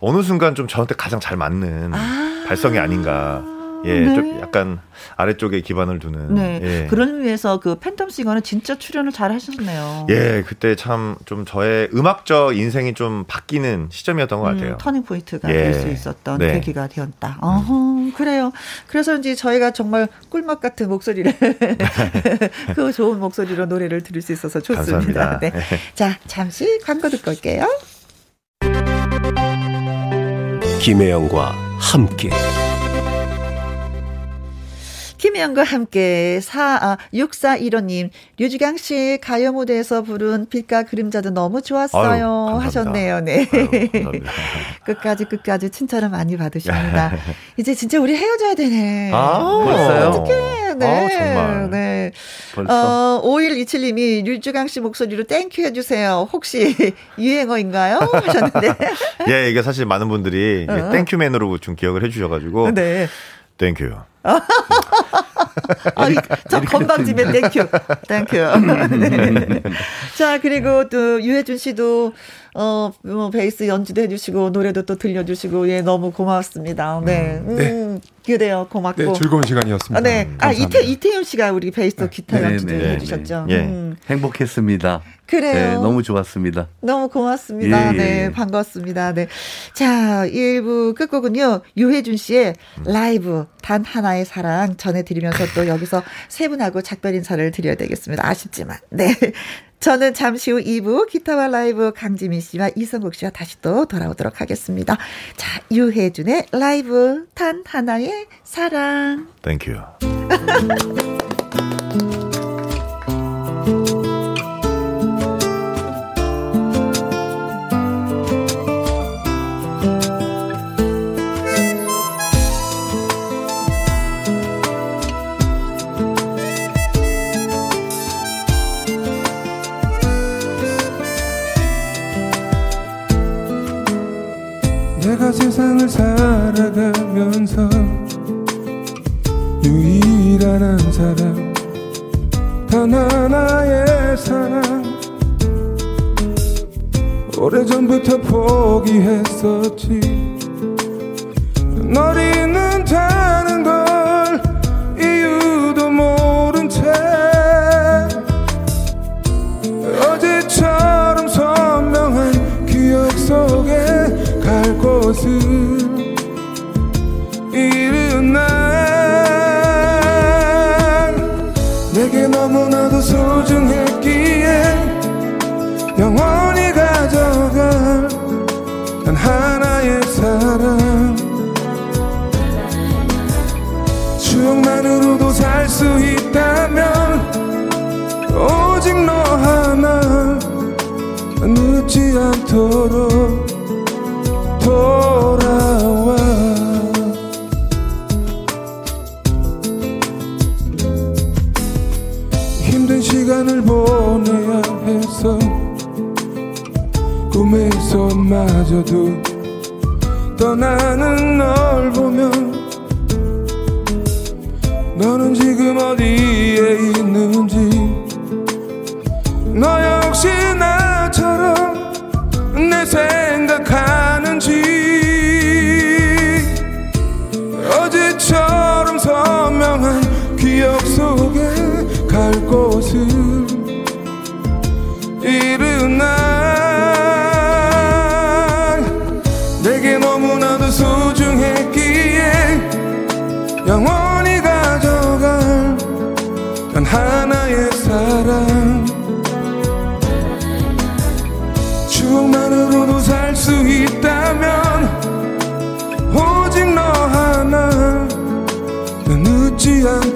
어느 순간 좀 저한테 가장 잘 맞는 아. 발성이 아닌가. 예, 네. 좀 약간 아래쪽에 기반을 두는. 네. 예. 그런 의미에서 그 팬텀 싱어는 진짜 출연을 잘 하셨네요. 예, 그때 참 좀 저의 음악적 인생이 좀 바뀌는 시점이었던 것 음, 같아요. 음, 터닝 포인트가 예. 될수 있었던 네. 계기가 되었다. 어허, 그래요. 그래서 이제 저희가 정말 꿀맛 같은 목소리를 그 좋은 목소리로 노래를 들을 수 있어서 좋습니다. 네. 자, 잠시 광고 듣고 올게요. 김혜영과 함께. 김혜영과 함께 4, 아, 6415님, 류주강 씨 가요 무대에서 부른 빛과 그림자도 너무 좋았어요. 아유, 하셨네요. 네. 아유, 끝까지 끝까지 칭찬을 많이 받으십니다. 이제 진짜 우리 헤어져야 되네. 아, 벌써요? 어떡해. 네. 아, 정말. 네. 벌써? 어, 5127님이 류주강 씨 목소리로 thank you 해주세요. 혹시 유행어인가요? 하셨는데. 예, 이게 사실 많은 분들이 어. thank you man으로 좀 기억을 해주셔가지고. 네. Thank you. 아, 저 건방지면 thank you. Thank you. 네. 자, 그리고 또 유해준 씨도 어, 뭐 베이스 연주도 해주시고 노래도 또 들려주시고 예 너무 고맙습니다. 네, 음, 네. 그래요 고맙고 네, 즐거운 시간이었습니다. 아, 네, 아 이태 이태윤 씨가 우리 베이스 기타 네, 연주도 네, 해주셨죠. 네. 음. 행복했습니다. 그래요. 네, 너무 좋았습니다. 너무 고맙습니다. 예, 예, 네, 예. 반갑습니다. 네. 자, 1부 끝곡은요, 유혜준 씨의 라이브, 단 하나의 사랑 전해드리면서 또 여기서 세 분하고 작별 인사를 드려야 되겠습니다. 아쉽지만. 네. 저는 잠시 후 2부 기타와 라이브 강지민 씨와 이성국 씨와 다시 또 돌아오도록 하겠습니다. 자, 유혜준의 라이브 단 하나의 사랑. Thank you. 세상을 살아가면서 유일한 한 사람 단 하나의 사랑. 오래전부터 포기했었지. 널잊 꿈에서마저도 떠나는 널 보면 너는 지금 어디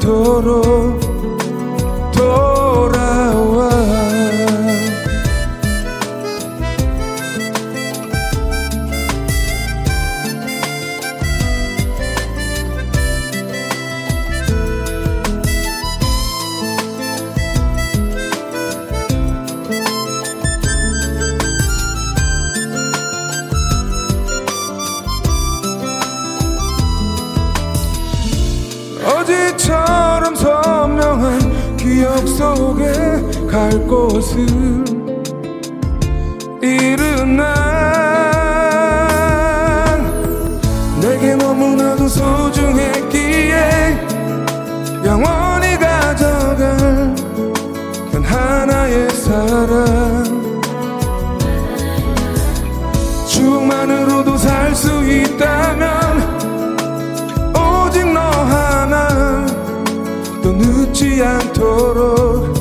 않도록 갈 곳을 잃은 난 내게 너무나도 소중했기에 영원히 가져갈 단 하나의 사랑. 추억만으로도 살 수 있다면 오직 너 하나 또 늦지 않도록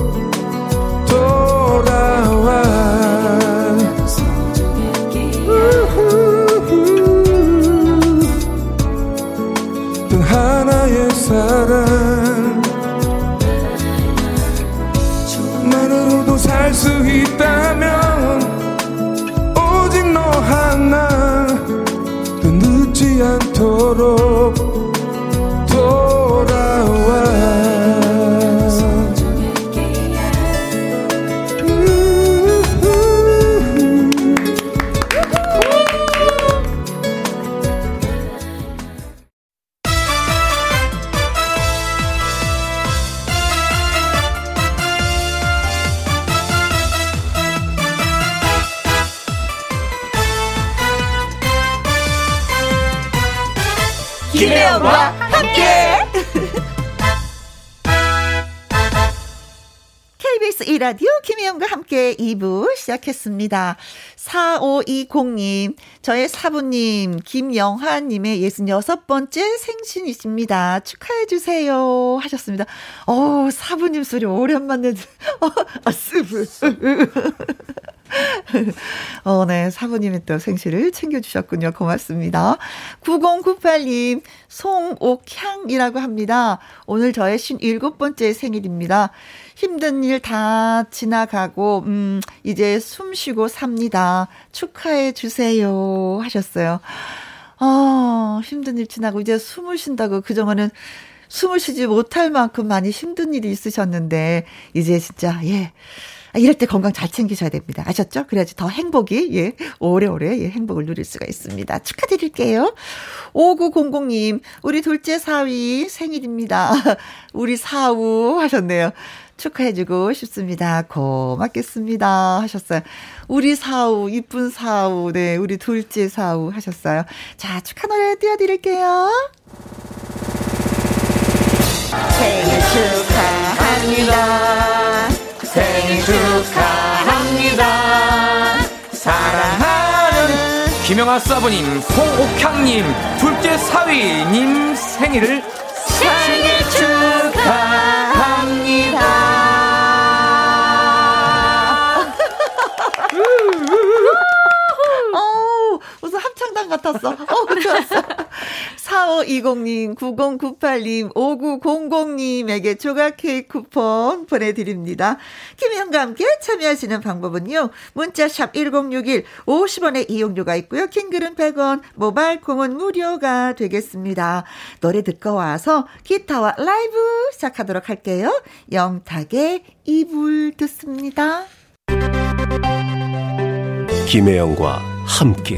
않 라디오 김혜영과 함께 2부 시작했습니다. 4520님, 저의 사부님, 김영환님의 66번째 생신이십니다. 축하해주세요. 하셨습니다. 어 사부님 소리 오랜만에, 어, 아, 스브. 어, 네. 사부님의 또 생신을 챙겨주셨군요. 고맙습니다. 9098님, 송옥향이라고 합니다. 오늘 저의 57번째 생일입니다. 힘든 일 다 지나가고, 음, 이제 숨 쉬고 삽니다. 축하해 주세요. 하셨어요. 어, 힘든 일 지나고 이제 숨을 쉰다고 그동안은 숨을 쉬지 못할 만큼 많이 힘든 일이 있으셨는데, 이제 진짜, 예. 아, 이럴 때 건강 잘 챙기셔야 됩니다. 아셨죠? 그래야지 더 행복이, 예, 오래오래, 예, 행복을 누릴 수가 있습니다. 축하드릴게요. 5900님, 우리 둘째 사위 생일입니다. 우리 사우 하셨네요. 축하해주고 싶습니다. 고맙겠습니다. 하셨어요. 우리 사우, 이쁜 사우, 네, 우리 둘째 사우 하셨어요. 자, 축하 노래 띄워드릴게요. 생일 축하합니다. 생일 축하합니다. 사랑하는 김영아 사부님, 송옥향님, 둘째 사위님 생일을 생일 축하 합창단 같았어. 어우, 좋았어. 4520님, 9098님, 5900님에게 조각 케이크 쿠폰 보내드립니다. 김혜영과 함께 참여하시는 방법은요. 문자샵 1061, 50원의 이용료가 있고요. 킹글은 100원, 모바일 콩은 무료가 되겠습니다. 노래 듣고 와서 기타와 라이브 시작하도록 할게요. 영탁의 이불 듣습니다. 김혜영과 함께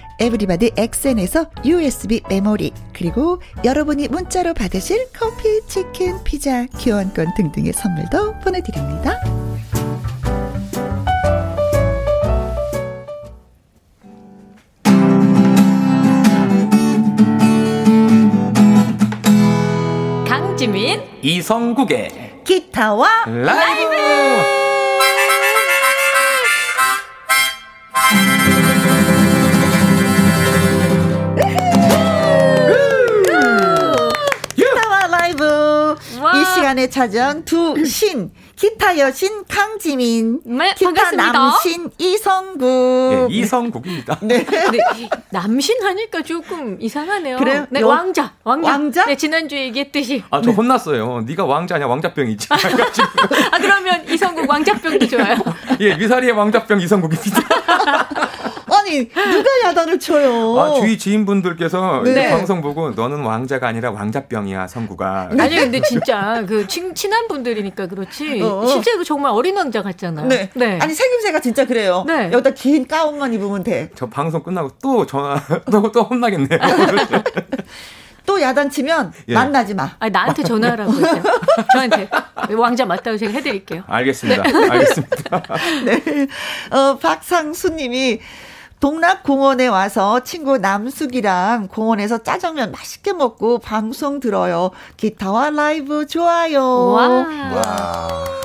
에브리바디 엑센에서 USB 메모리 그리고 여러분이 문자로 받으실 커피, 치킨, 피자, 교환권 등등의 선물도 보내드립니다. 강지민 이성국의 기타와 라이브! 라이브! 찾아온 두 신. 기타 여신 강지민. 네, 기타 반갑습니다. 남신 이성국. 예, 이성국입니다. 네. 남신 하니까 조금 이상하네요. 그래요? 네, 요- 왕자, 왕자. 왕자? 네, 지난주에 얘기했듯이. 아, 저 혼났어요. 네가 왕자냐 왕자병이지. 아, 그러면 이성국 왕자병도 좋아요. 예, 위사리의 왕자병 이성국입니다. 아니, 누가 야단을 쳐요? 아, 주위 지인분들께서 네. 이 방송 보고 너는 왕자가 아니라 왕자병이야, 성구가. 아니 근데 진짜 그 친, 친한 분들이니까 그렇지 어. 실제로 정말 어린 왕자 같잖아요. 네. 아니, 생김새가 진짜 그래요. 네. 여기다 긴 가운만 입으면 돼. 저 방송 끝나고 또 전화, 또, 또 혼나겠네요. 또 야단 치면 예. 만나지 마. 아니 나한테 전화하라고 했어요. 저한테 왕자 맞다고 제가 해드릴게요. 알겠습니다. 알겠습니다. 네. 어, 박상수님이 동락공원에 와서 친구 남숙이랑 공원에서 짜장면 맛있게 먹고 방송 들어요. 기타와 라이브 좋아요. 와.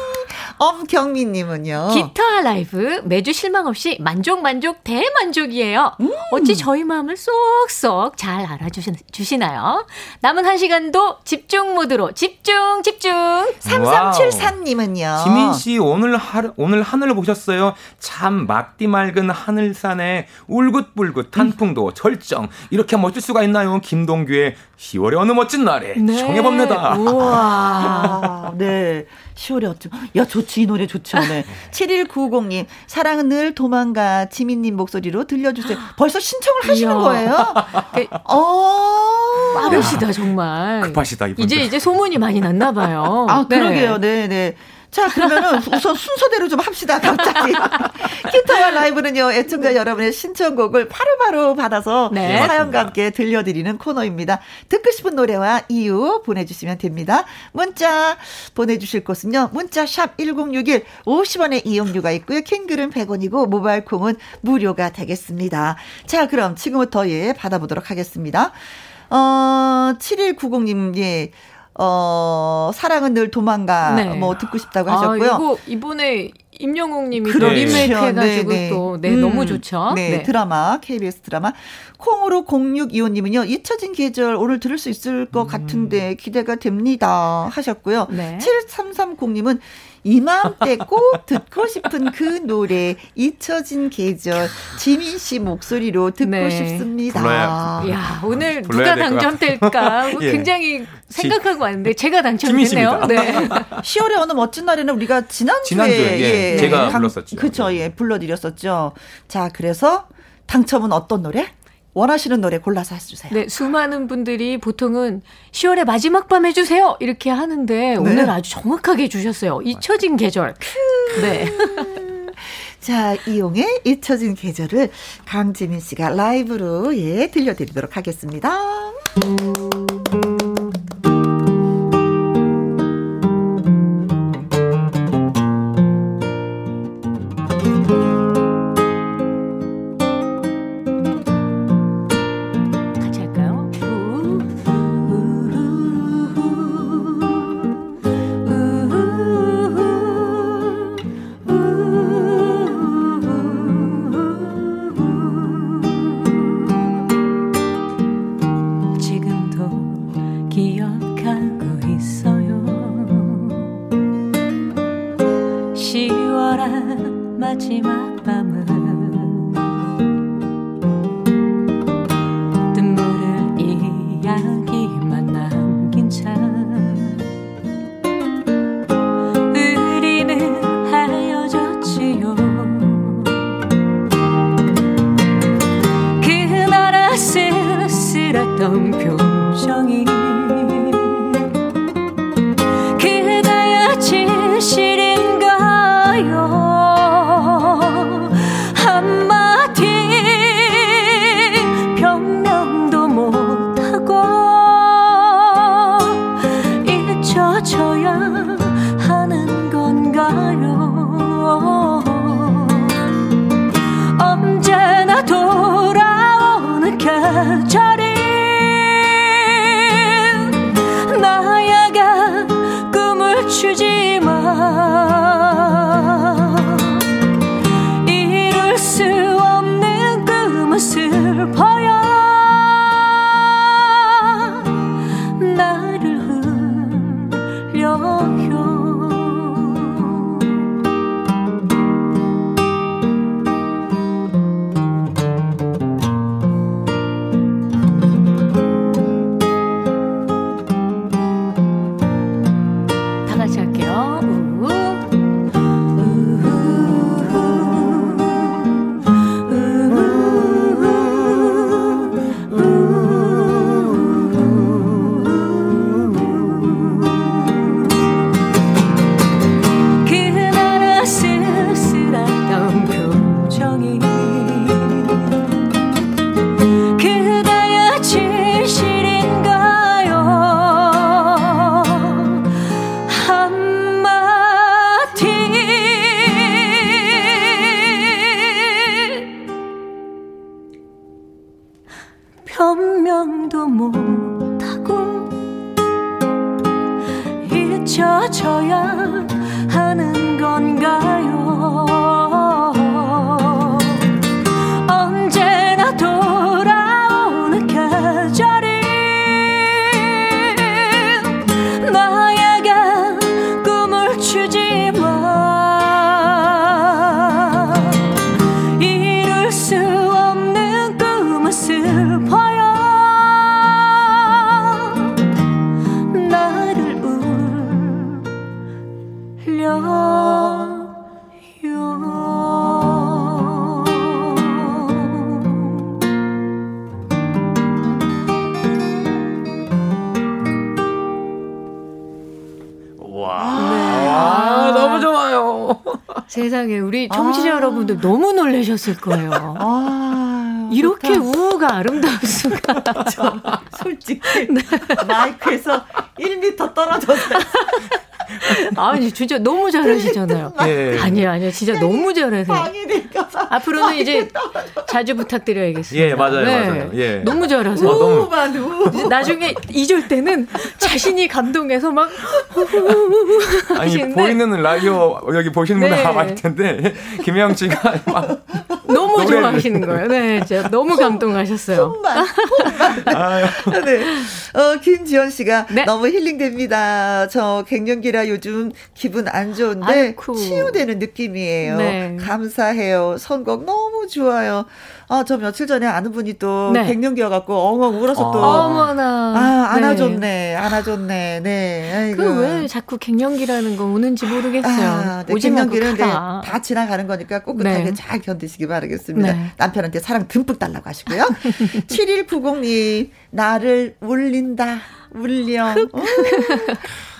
엄경민님은요. 기타 라이브 매주 실망 없이 만족 만족 대만족이에요. 어찌 저희 마음을 쏙쏙 잘 알아주시나요? 남은 한 시간도 집중 모드로 집중 집중. 3373님은요. 지민 씨 오늘 하 오늘 하늘 보셨어요? 참 막디 맑은 하늘산에 울긋불긋 한풍도 절정 이렇게 멋질 수가 있나요? 김동규의 10월의 어느 멋진 날에 네. 청해봅니다. 우와. 아, 네. 10월에 어쩜. 야, 좋지. 이 노래 좋죠. 네. 7190님, 사랑은 늘 도망가. 지민님 목소리로 들려주세요. 벌써 신청을 하시는. 거예요? 그, 어. 빠르시다 정말. 급하시다 이분. 이제 이제 소문이 많이 났나 봐요. 아, 그러게요. 네, 네. 자, 그러면은 우선 순서대로 좀 합시다, 갑자기. 기타와 라이브는요, 애청자 여러분의 신청곡을 바로 바로 받아서 네. 사연과 함께 들려드리는 코너입니다. 듣고 싶은 노래와 이유 보내주시면 됩니다. 문자 보내주실 곳은요, 문자 샵 1061, 50원의 이용료가 있고요. 킹글은 100원이고, 모바일 콩은 무료가 되겠습니다. 자, 그럼 지금부터 예, 받아보도록 하겠습니다. 어, 7190님, 예. 어, 사랑은 늘 도망가. 네. 뭐 듣고 싶다고 아, 하셨고요. 이거 이번에 임영웅 님이 또 그렇죠. 리메이크 해가지고 네, 네. 또, 네, 음, 너무 좋죠. 네, 드라마, KBS 드라마. 콩으로 0625 님은요, 잊혀진 계절 오늘 들을 수 있을 것 같은데 기대가 됩니다. 하셨고요. 네. 7330 님은 이맘때 꼭 듣고 싶은 그 노래, 잊혀진 계절, 지민 씨 목소리로 듣고 네. 싶습니다. 불러야- 야 오늘 누가 당첨될까 예. 굉장히 생각하고 왔는데 제가 당첨됐네요. 네. 10월의 어느 멋진 날에는 우리가 지난주에, 지난주에, 예, 제가 불렀었죠. 그쵸, 예, 불러드렸었죠. 자, 그래서 당첨은 어떤 노래? 원하시는 노래 골라서 해주세요. 네, 수많은 분들이 보통은 10월의 마지막 밤 해주세요 이렇게 하는데 오늘 아주 정확하게 해주셨어요. 잊혀진 계절. 네. 자, 이용의 잊혀진 계절을 강지민 씨가 라이브로 예, 들려드리도록 하겠습니다. 10월의 마지막 밤은 세상에 우리 청취자 아. 여러분들 너무 놀라셨을 거예요. 아, 이렇게 좋다. 우우가 아름다울 수가. 솔직히 네. 마이크에서 1미터 떨어져서 아니 진짜 너무 잘하시잖아요. 예. 아니요 아니요 진짜 너무 잘하세요. 앞으로는 이제 자주 부탁드려야겠습니다. 예 맞아요 네. 맞아요. 예. 너무 잘하세요. 어, 너무 나중에 잊을 때는 자신이 감동해서 막 아니. 보이는 라디오 여기 보시는 분들 네. 다 많을 텐데 김혜영 씨가 막. 좋아하시는 거예요. 네, 진짜 너무 감동하셨어요. 홈만, 홈만. 네. 어, 김지원 씨가 네. 너무 힐링됩니다. 저 갱년기라 요즘 기분 안 좋은데 아이쿠. 치유되는 느낌이에요. 네. 감사해요. 선곡 너무 좋아요. 아, 저 며칠 전에 아는 분이 또 네. 갱년기여 갖고 엉엉 울어서 또. 어머나. 아, 안아줬네. 네. 안아줬네. 네. 그 왜 자꾸 갱년기라는 거 오는지 모르겠어요. 아, 네. 갱년기는 다 지나가는 거니까 꿋꿋하게 네. 잘 견디시기 바라겠습니다. 네. 남편한테 사랑 듬뿍 달라고 하시고요. 7190님, 나를 울린다. 울려.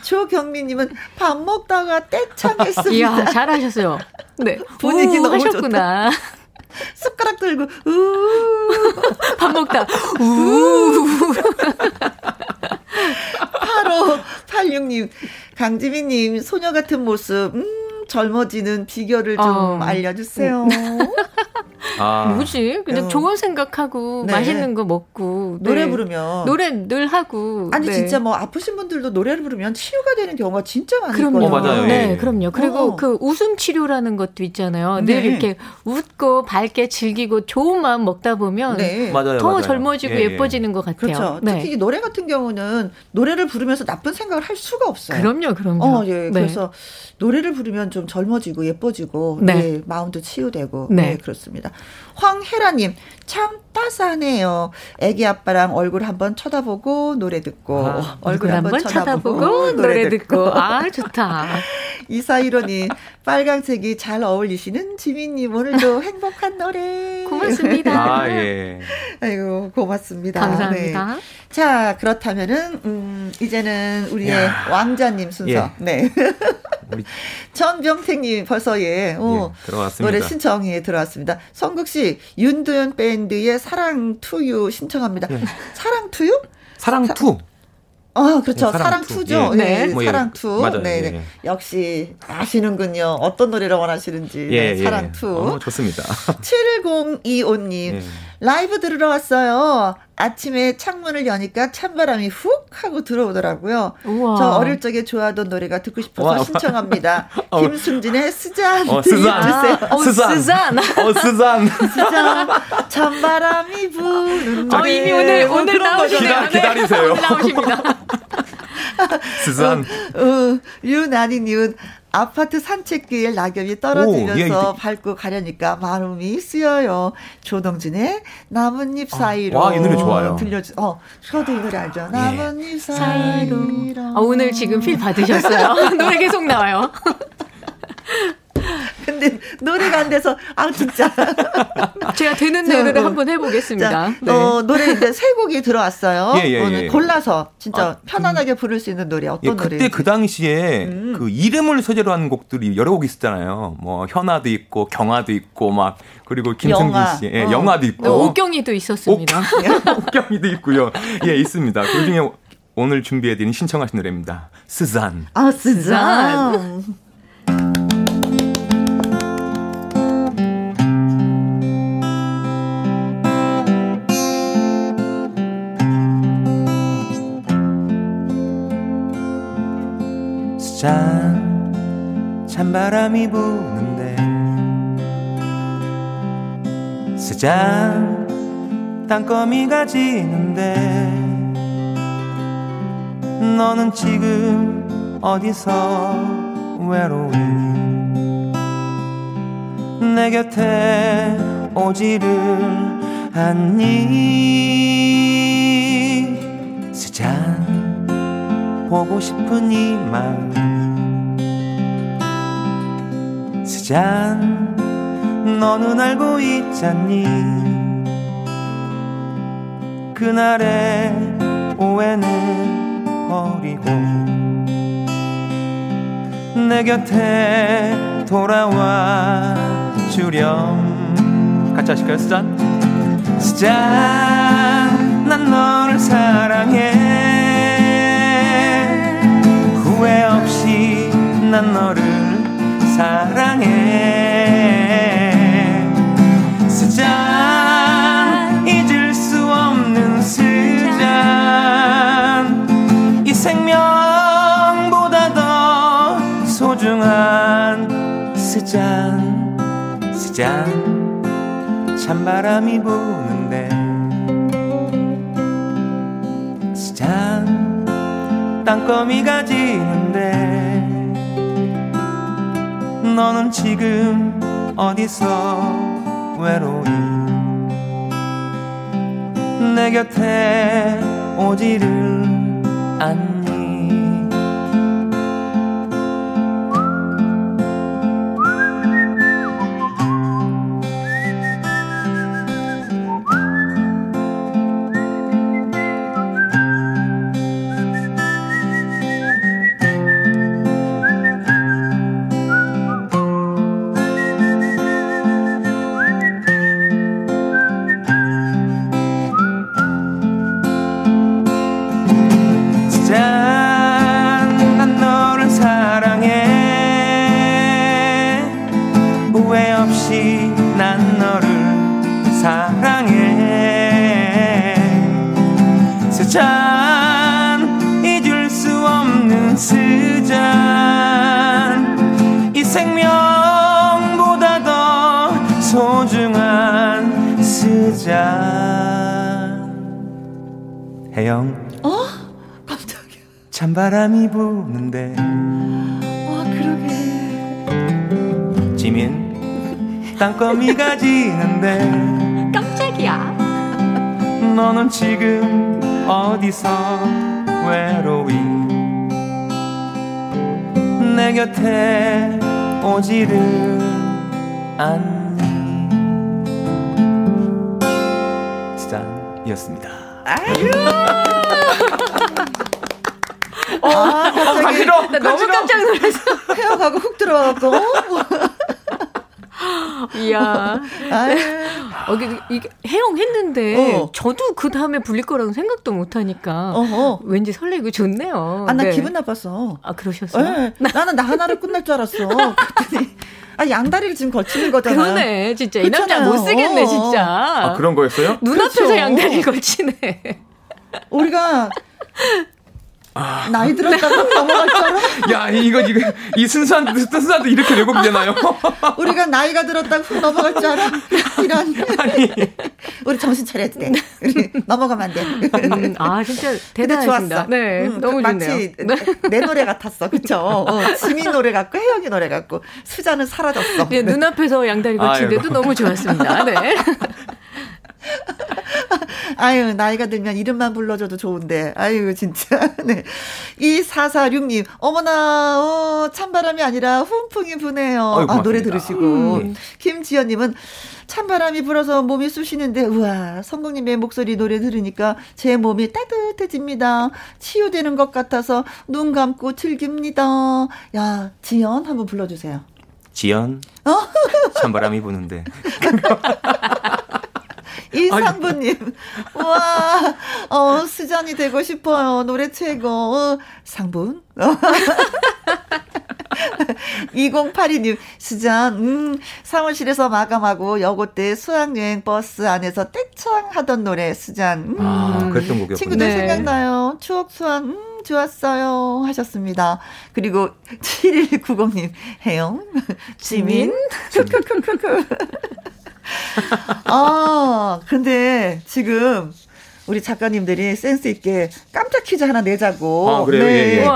조경미님은 밥 먹다가 떼창했습니다. 이야, 잘하셨어요. 네. 분위기 너무 하셨구나. 좋다. 숟가락 들고 우. 밥 먹다 우. 85 86님 강지민님 소녀 같은 모습 음 젊어지는 비결을 좀 어. 알려주세요. 아. 뭐지? 그냥 어. 좋은 생각하고 네. 맛있는 거 먹고 노래 네. 부르면 노래 늘 하고 아니 네. 진짜 뭐 아프신 분들도 노래를 부르면 치유가 되는 경우가 진짜 많거든요. 그럼요. 어, 맞아요. 네, 예. 그럼요. 그리고 어. 그 웃음 치료라는 것도 있잖아요. 늘 네. 이렇게 웃고 밝게 즐기고 좋은 마음 먹다 보면 네. 맞아요, 더 맞아요. 젊어지고 예, 뻐지는 것 같아요. 그렇죠. 네. 특히 노래 같은 경우는 노래를 부르면서 나쁜 생각을 할 수가 없어요. 그럼요, 그럼요. 어, 예. 그래서 노래를 부르면 좀 젊어지고 예뻐지고 네. 네 마음도 치유되고 네. 네 그렇습니다. 황혜라님 참 따스하네요. 애기 아빠랑 얼굴 한번 쳐다보고 노래 듣고 아, 얼굴 한번 쳐다보고, 쳐다보고 노래 듣고 아 좋다. 이사이로님 빨강색이 잘 어울리시는 지민님 오늘도 행복한 노래 고맙습니다. 아 예. 아이고 고맙습니다. 감사합니다. 네. 자 그렇다면은 음, 이제는 우리의 야. 왕자님 순서. 예. 네. 우리 전병택님 벌써 예, 어, 예 들어왔습니다. 노래 신청이 들어왔습니다. 성국 씨 윤도현 밴드의 사랑 to you 신청합니다. 예. 사랑 to you? 사랑 Two. 아, 그렇죠. 네, 사랑, Two죠. 네. 네. 뭐, 예. 사랑 Two. 맞아요. 네, 네. 예. 역시 아시는군요. 어떤 노래를 원하시는지. 예, 네, 사랑 Two. 어, 좋습니다. 7025님. 예. 라이브 들으러 왔어요. 아침에 창문을 여니까 찬바람이 훅 하고 들어오더라고요. 우와. 저 어릴 적에 좋아하던 노래가 듣고 싶어서 와. 신청합니다. 어. 김승진의 스잔 어, 들려주세요. 어, 스잔. 스잔. 어, 스잔. 스잔. 찬바람이 부는 어, 이미 오늘, 오늘 나오시네요. 기다리세요. 오늘 나오십니다. 스잔. 어, 어, 유나니님은 아파트 산책길 낙엽이 떨어지면서 오, 예, 밟고 가려니까 마음이 쓰여요. 조동진의 나뭇잎 아, 사이로. 와, 이 노래 좋아요. 들려주, 어, 저도 이 노래 알죠. 예. 나뭇잎 사이로. 어, 오늘 지금 필 받으셨어요. 노래 계속 나와요. 근데 노래가 안 돼서 아 진짜 제가 되는 노래를 한번 해보겠습니다. 자, 네. 어, 노래 이제 세 곡이 들어왔어요. 예, 예, 오늘 예. 골라서 진짜 아, 편안하게 음. 부를 수 있는 노래 어떤 예, 노래? 그때 그 당시에 음. 그 이름을 소재로 하는 곡들이 여러 곡 있었잖아요. 뭐 현아도 있고 경아도 있고 막 그리고 김성진 영화. 씨, 예, 어. 영화도 있고 옥경이도 있었습니다. 옥경이도 있고요. 예, 있습니다. 그 중에 오늘 준비해드린 신청하신 노래입니다. 스잔. 아, 스잔. 찬바람이 부는데 스잔 땅거미가 지는데 너는 지금 어디서 외로이 내 곁에 오지를 않니? 스잔 보고 싶은 이맘 스잔 너는 알고 있잖니? 그날의 오해는 버리고 내 곁에 돌아와 주렴. 같이 하실까요 스잔? 스잔 난 너를 사랑해 후회 없이 난 너를 사랑해. 스잔 잊을 수 없는 스잔 이 생명보다 더 소중한 스잔 스잔 찬바람이 부는데 땅거미가 지는데 너는 지금 어디서 외로이? 내 곁에 오지를 않 땅거미가 지는데 깜짝이야. 너는 지금 어디서 외로이 내 곁에 오지를 않니 스잔이었습니다 아유. 아, 갑자기 나 너무. 깜짝 놀랐어. 헤어가고 훅 들어가고. 이 야. 어, 이게, 이게 해영했는데 어. 저도 그 다음에 불릴 거라고 생각도 못 하니까 어허. 왠지 설레고 좋네요. 아, 나 네. 기분 나빴어. 아, 그러셨어요? 네. 나는 나 하나로 끝날 줄 알았어. 그랬더니 아, 양다리를 지금 걸치는 거잖아. 그러네, 진짜. 이 남자 그렇잖아요. 못 쓰겠네, 어. 진짜. 아, 그런 거였어요? 눈앞에서 그렇죠. 양다리 걸치네. 우리가 나이 들었다고 넘어갈 줄 알아? 야, 이거, 이거, 이 순수한, 순수한도 이렇게 왜곡이 되나요? 우리가 나이가 들었다고 훅 넘어갈 줄 알아? 이런. 우리 정신 차려야 돼. 우리 넘어가면 안 돼. 음, 아, 진짜. 좋았어. 네, 음, 너무 마치 좋네요. 내, 내 노래 같았어. 그쵸? 어, 지민 노래 같고, 혜영이 노래 같고, 수자는 사라졌어. 네, 눈앞에서 양다리 아이고. 너무 좋았습니다. 네. 아유, 나이가 들면 이름만 불러줘도 좋은데. 아유, 진짜. 네. 2446님, 어머나, 어, 찬바람이 아니라 훈풍이 부네요. 아유, 아, 노래. 들으시고. 음. 김지연님은 찬바람이 불어서 몸이 쑤시는데, 우와, 성국님의 목소리 노래 들으니까 제 몸이 따뜻해집니다. 치유되는 것 같아서 눈 감고 즐깁니다. 야, 지연 한번 불러주세요. 지연 어? 찬바람이 부는데 이상부님, 와, 어, 수잔이 되고 싶어요. 노래 최고. 어, 상분. 2082님, 수잔, 음, 사무실에서 마감하고 여고 때 수학여행 버스 안에서 떼창 하던 노래, 수잔. 음, 아, 그랬던 곡이었군요. 친구들 네. 생각나요. 추억 수학, 음, 좋았어요. 하셨습니다. 그리고 7190님, 해영, 지민, 크크크크크. 아, 근데 지금 우리 작가님들이 센스 있게 깜짝 퀴즈 하나 내자고. 아, 그래요? 네. 예, 예.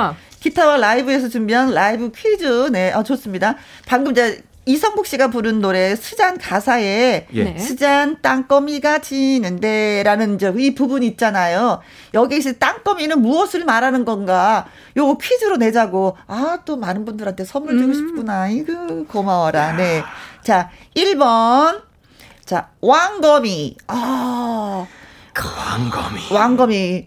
기타와 라이브에서 준비한 라이브 퀴즈. 네, 아, 좋습니다. 방금 이제 이성복 씨가 부른 노래 스잔 가사에 예. 네. 스잔 땅거미가 지는데라는 이제 이 부분 있잖아요. 여기서 땅거미는 무엇을 말하는 건가? 요거 퀴즈로 내자고. 아, 또 많은 분들한테 선물 주고 싶구나. 이거 고마워라. 네. 자, 1번. 자, 왕거미. 아. 왕거미. 왕거미.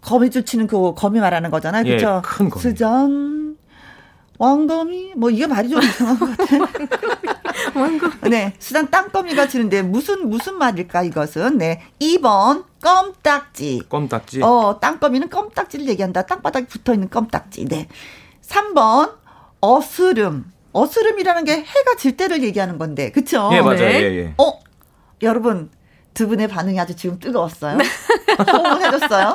거미줄 치는 그 거미 말하는 거잖아요. 예, 그렇죠? 큰 거미. 스잔 왕거미 뭐 이게 말이 좀 이상한 것 같아. 왕거미. 네, 수단 땅거미가 치는데 무슨 무슨 말일까 이것은? 네, 2번 껌딱지. 껌딱지. 어, 땅거미는 껌딱지를 얘기한다. 땅바닥에 붙어 있는 껌딱지. 네. 3번 어스름. 어스름이라는 게 해가 질 때를 얘기하는 건데, 그쵸? 예, 맞아요. 예, 예. 어, 여러분 두 분의 반응이 아주 지금 뜨거웠어요. 호응해줬어요.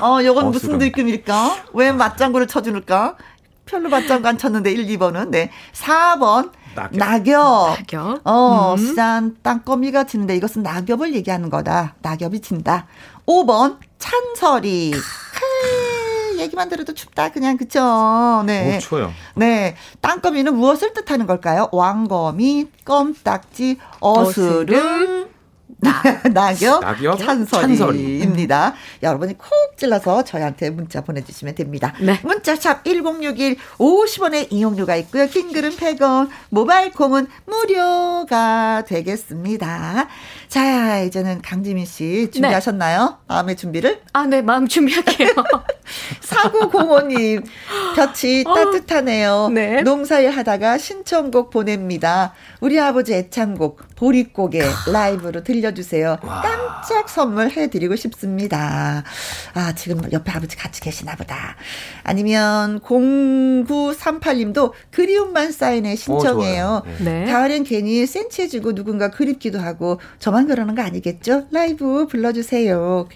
어, 요건 무슨 어스름. 느낌일까? 왜 맞장구를 쳐줄까? 별로 맞장구 안 쳤는데 1, 2번은 네. 4번 낙엽. 낙엽. 낙엽. 어, 음. 수잔 땅거미가 치는데 이것은 낙엽을 얘기하는 거다. 낙엽이 친다. 5번 찬설이. 크, 얘기만 들어도 춥다. 그냥 그쵸? 네. 5초요. 네. 땅거미는 무엇을 뜻하는 걸까요? 왕거미, 껌딱지, 어스름, 낙엽, 낙엽, 찬설이입니다. 여러분이 콕 찔러서 저희한테 문자 보내주시면 됩니다. 네. 문자샵 1061 50원의 이용료가 있고요. 킹글은 100원, 모바일 콩은 무료가 되겠습니다. 자, 이제는 강지민 씨 준비하셨나요? 마음의 준비를? 아, 네, 마음 준비할게요. 4905님, 볕이 따뜻하네요. 네. 농사일 하다가 신청곡 보냅니다. 우리 아버지 애창곡, 보릿고개 라이브로 들 려주세요. 깜짝 선물 해 드리고 싶습니다. 아, 지금 옆에 아버지 같이 계시나 보다. 아니면 0938님도 그리움만 사인해 신청해요. 좋아요. 네. 가을엔 괜히 센치해지고 누군가 그립기도 하고 저만 그러는 거 아니겠죠? 라이브 불러주세요.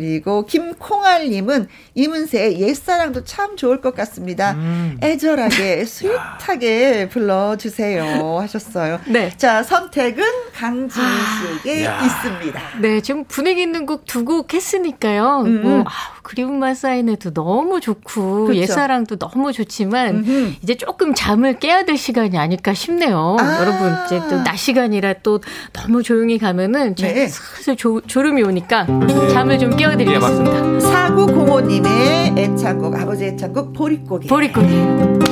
그리고 김콩알님은 이문세의 옛사랑도 참 좋을 것 같습니다. 음. 애절하게 스윗하게 불러주세요 하셨어요. 네. 자 선택은 강지민 씨에게 야. 있습니다. 네, 지금 분위기 있는 곡 두 곡 했으니까요. 음. 뭐, 아, 그리움만 사인해도 너무 좋고, 그쵸. 옛사랑도 너무 좋지만, 음흠. 이제 조금 잠을 깨야 될 시간이 아닐까 싶네요. 아. 여러분, 이제 또 낮 시간이라 또 너무 조용히 가면은 좀 네. 슬슬 조, 졸음이 오니까 잠을 좀 예, 깨워드리겠습니다. 4905님의 애창곡 아버지 애창곡 보릿고개. 보릿고개.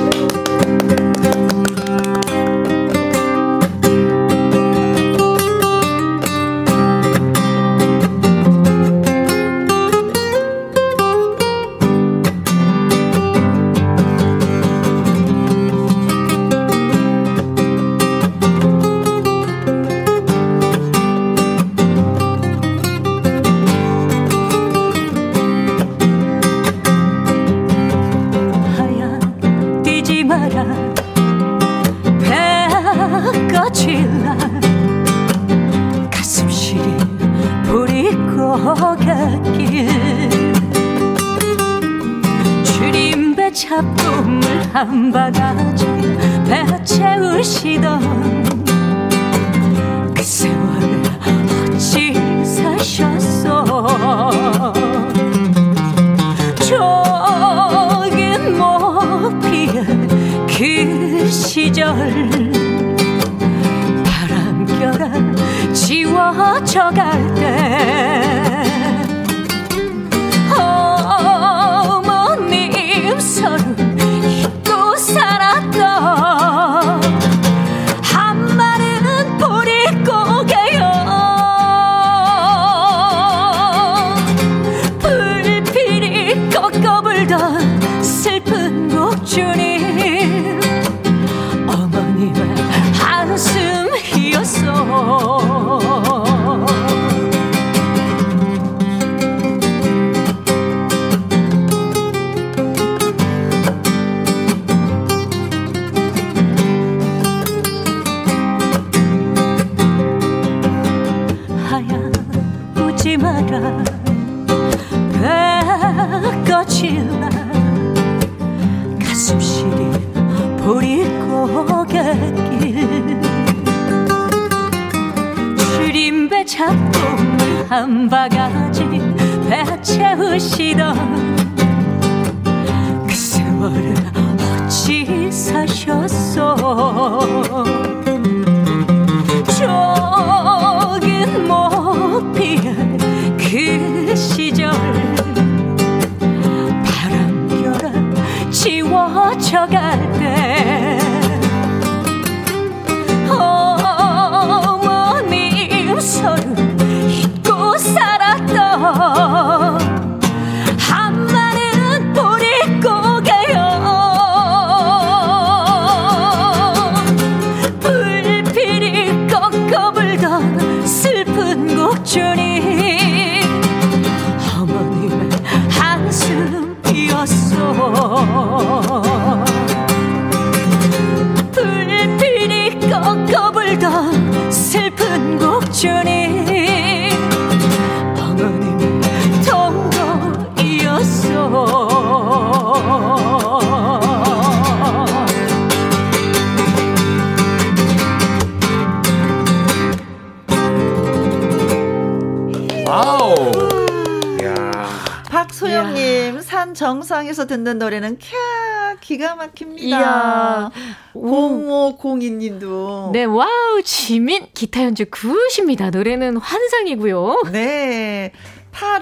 정상에서 듣는 노래는 캬, 기가 막힙니다. 이야. 0502님도. 네, 와우, 지민 기타 연주 good입니다. 노래는 환상이고요. 네.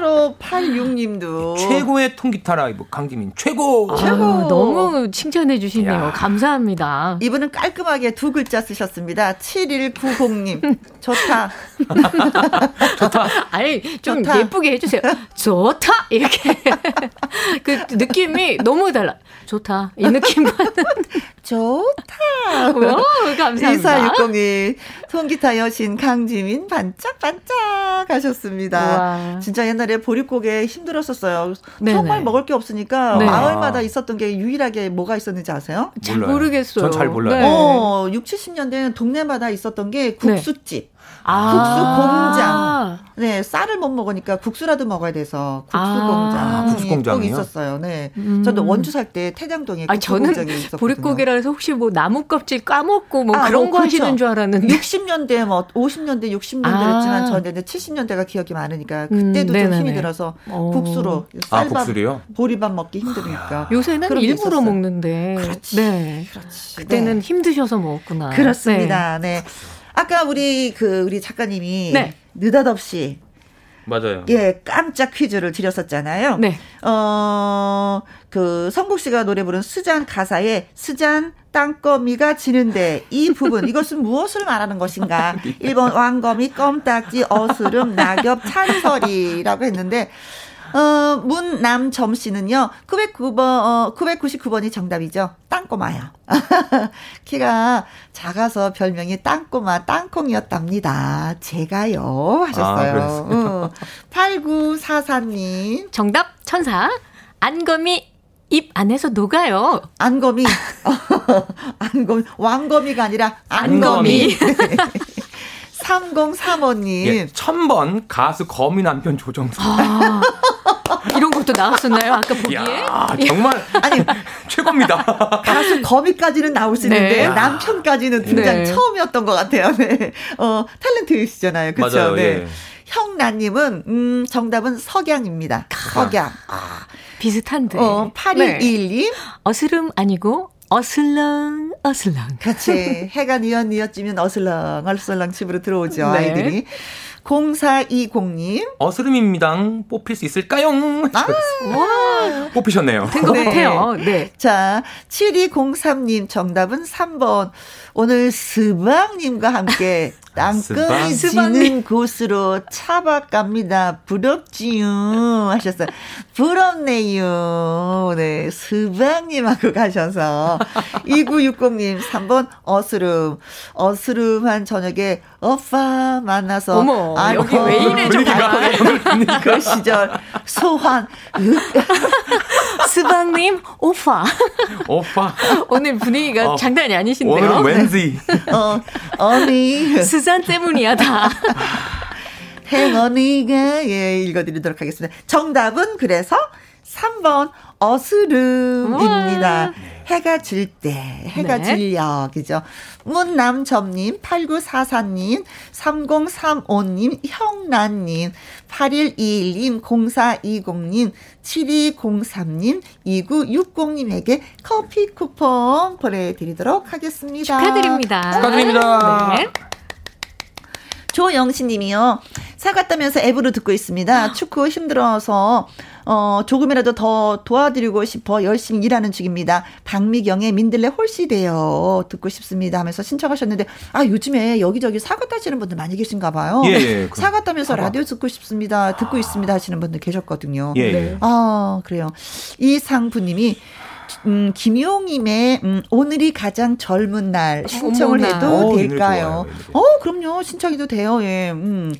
8586님도. 최고의 통기타 라이브 강지민 최고. 아, 최고. 너무 칭찬해 주시네요. 야. 감사합니다. 이분은 깔끔하게 두 글자 쓰셨습니다. 7190님. 좋다. 아니, 좀 좋다. 예쁘게 해주세요. 좋다! 이렇게. 그 느낌이 너무 달라. 좋다. 이 느낌과는. 좋다. 오, 감사합니다. 2460님. 통기타 여신 강지민 반짝반짝 하셨습니다. 우와. 진짜 옛날에 보릿고개 힘들었었어요. 네네. 정말 먹을 게 없으니까 네. 마을마다 있었던 게 유일하게 뭐가 있었는지 아세요? 잘 몰라요. 모르겠어요. 전 잘 몰라요. 네. 어, 6, 70년대는 동네마다 있었던 게 국수집. 아. 네, 쌀을 못 먹으니까 국수라도 먹어야 돼서 국수 아. 공장. 국수 공장이요? 꼭 있었어요. 네. 음. 저도 원주 살 때 태장동에 아, 국수 저는 공장이 있었거든요. 보릿고개라 해서 혹시 뭐 나무 껍질 까먹고 뭐 아, 그런 어, 거 그렇죠. 하시는 줄 알았는데. 60년대 뭐 50년대 60년대 아. 했지만 저는 이제 70년대가 기억이 많으니까 음, 그때도 좀 네네네. 힘이 들어서 어. 국수로 아, 쌀밥 국수로요? 보리밥 먹기 힘드니까 요새는 그런 게 일부러 있었어요. 먹는데. 그렇지. 네. 그렇지. 그때는 네. 힘드셔서 먹었구나. 그렇습니다. 네. 아까 우리 그 우리 작가님이 네. 느닷없이 맞아요. 예, 깜짝 퀴즈를 드렸었잖아요. 네. 어, 그 성국 씨가 노래 부른 스잔 가사에 스잔 땅거미가 지는데 이 부분 이것은 무엇을 말하는 것인가? 1번 왕거미 껌딱지 어스름 낙엽 찬설이라고 했는데 어, 문남점 씨는요, 909번, 어, 999번이 정답이죠. 땅꼬마요. 키가 작아서 별명이 땅꼬마, 땅콩이었답니다. 제가요. 하셨어요. 아, 어. 8944님. 정답 천사. 안검이 입 안에서 녹아요. 안거미. 안거미. 왕거미가 아니라 안거미. 안거미. 3035님. 예, 1000번 가수 거미 남편 조정수. 아, 이런 것도 나왔었나요? 아까 보기에? 야, 정말 아니, 최고입니다. 가수 거미까지는 나올 수 있는데 네. 남편까지는 등장 네. 처음이었던 것 같아요. 네. 어, 탤런트이시잖아요. 그렇죠? 맞아요. 네. 예. 형나님은 음 정답은 석양입니다. 석양. 아, 비슷한데. 어, 8121님. 어스름 아니고 어슬렁 어슬렁. 같이 해가 뉘엿뉘엿지면 어슬렁 어슬렁 집으로 들어오죠 네. 아이들이. 0420님. 어스름입니다. 뽑힐 수 있을까요? 아, 와, 뽑히셨네요. 된것 네. 같아요. 네. 자, 7203님 정답은 3번. 오늘 스방님과 함께 땅끝이 스방? 지는 곳으로 차박 갑니다. 부럽지요. 하셨어요. 부럽네요. 네, 스방님하고 가셔서. 2960님 3번 어스름. 어스름한 저녁에 오빠 만나서. 어머, 아이고, 여기 왜 이래, 좀 분위기가. 그 시절 소환. 스방님 오빠. 오빠. 오늘 분위기가 어, 장난이 아니신데요. 오늘은 왠지. 어, 언니. 수잔 때문이야 다. 행언이가 예 읽어드리도록 하겠습니다. 정답은 그래서 3번 어스름입니다. 해가 질 때, 해가 네. 질려, 그죠? 문남점님, 8944님, 3035님, 형란님, 8121님, 0420님, 7203님, 2960님에게 커피 쿠폰 보내드리도록 하겠습니다. 축하드립니다. 축하드립니다. 네. 조영신 님이요. 사과 따면서 앱으로 듣고 있습니다. 축구 힘들어서 어, 조금이라도 더 도와드리고 싶어 열심히 일하는 중입니다. 박미경의 민들레 홀씨돼요. 듣고 싶습니다 하면서 신청하셨는데, 아, 요즘에 여기저기 사과 따시는 분들 많이 계신가 봐요. 예, 예. 사과 따면서 사과. 라디오 듣고 싶습니다. 듣고 있습니다 하시는 분들 계셨거든요. 예, 예. 아, 그래요. 이상부님이 음, 김용임의 음, 오늘이 가장 젊은 날 신청을 어머나. 해도 오, 될까요? 어, 그럼요. 신청해도 돼요. 예. 음.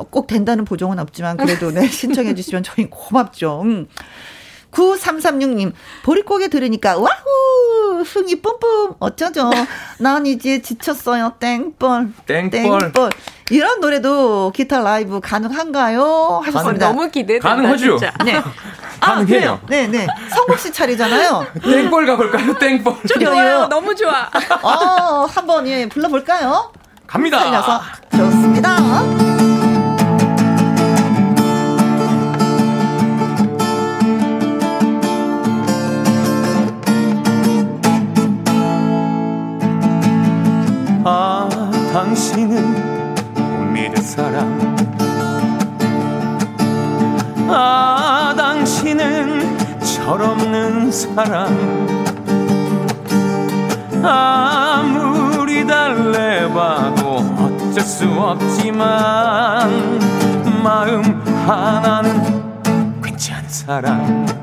어, 꼭 된다는 보정은 없지만 그래도 네, 신청해 주시면 저희 고맙죠. 음. 9336님, 보릿고개 들으니까, 와후! 흥이 뿜뿜! 어쩌죠? 난 이제 지쳤어요. 땡벌. 땡벌. 땡벌. 이런 노래도 기타 라이브 가능한가요? 하셨습니다. 너무 기대된다. 가능하죠? 진짜. 네. 아, 가능해요. 네, 네. 성국 씨 차례잖아요. 땡벌 가볼까요? 땡벌. 좋아요. 너무 좋아. 어, 한번 예, 불러볼까요? 갑니다. 살려서 좋습니다. 아 당신은 못 믿을 사람. 아 당신은 철없는 사람. 아무리 달래봐도 어쩔 수 없지만 마음 하나는 괜찮은 사람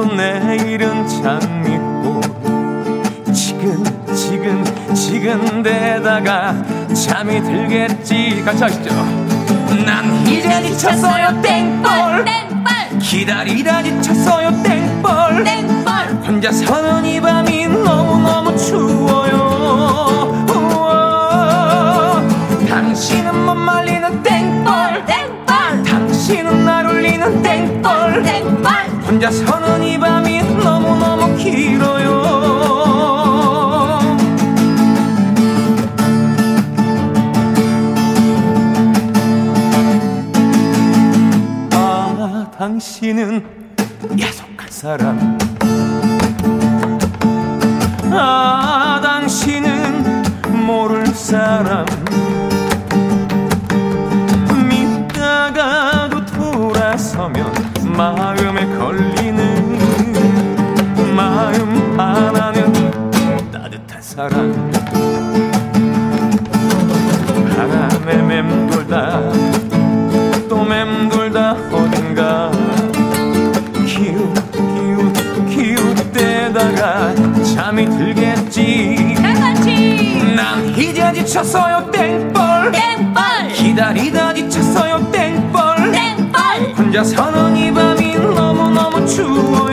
또 내일은 장미꽃 지금 지금 지금 데다가 잠이 들겠지. 같이 하시죠. 난 이제 지쳤어요 땡벌 땡벌 기다리다 지쳤어요 땡벌 땡벌 혼자 서는 이 밤이 너무너무 추워요. 우와. 당신은 못 말리는 땡벌 땡벌 당신은 날 울리는 땡벌 땡벌 혼자 서는 이 밤이 너무너무 길어요. 아 당신은 야속한 사람. 아 당신은 모를 사람 지쳤어요 땡벌 땡벌 기다리다 지쳤어요 땡벌 땡벌 혼자 서는 이 밤이 너무너무 추워요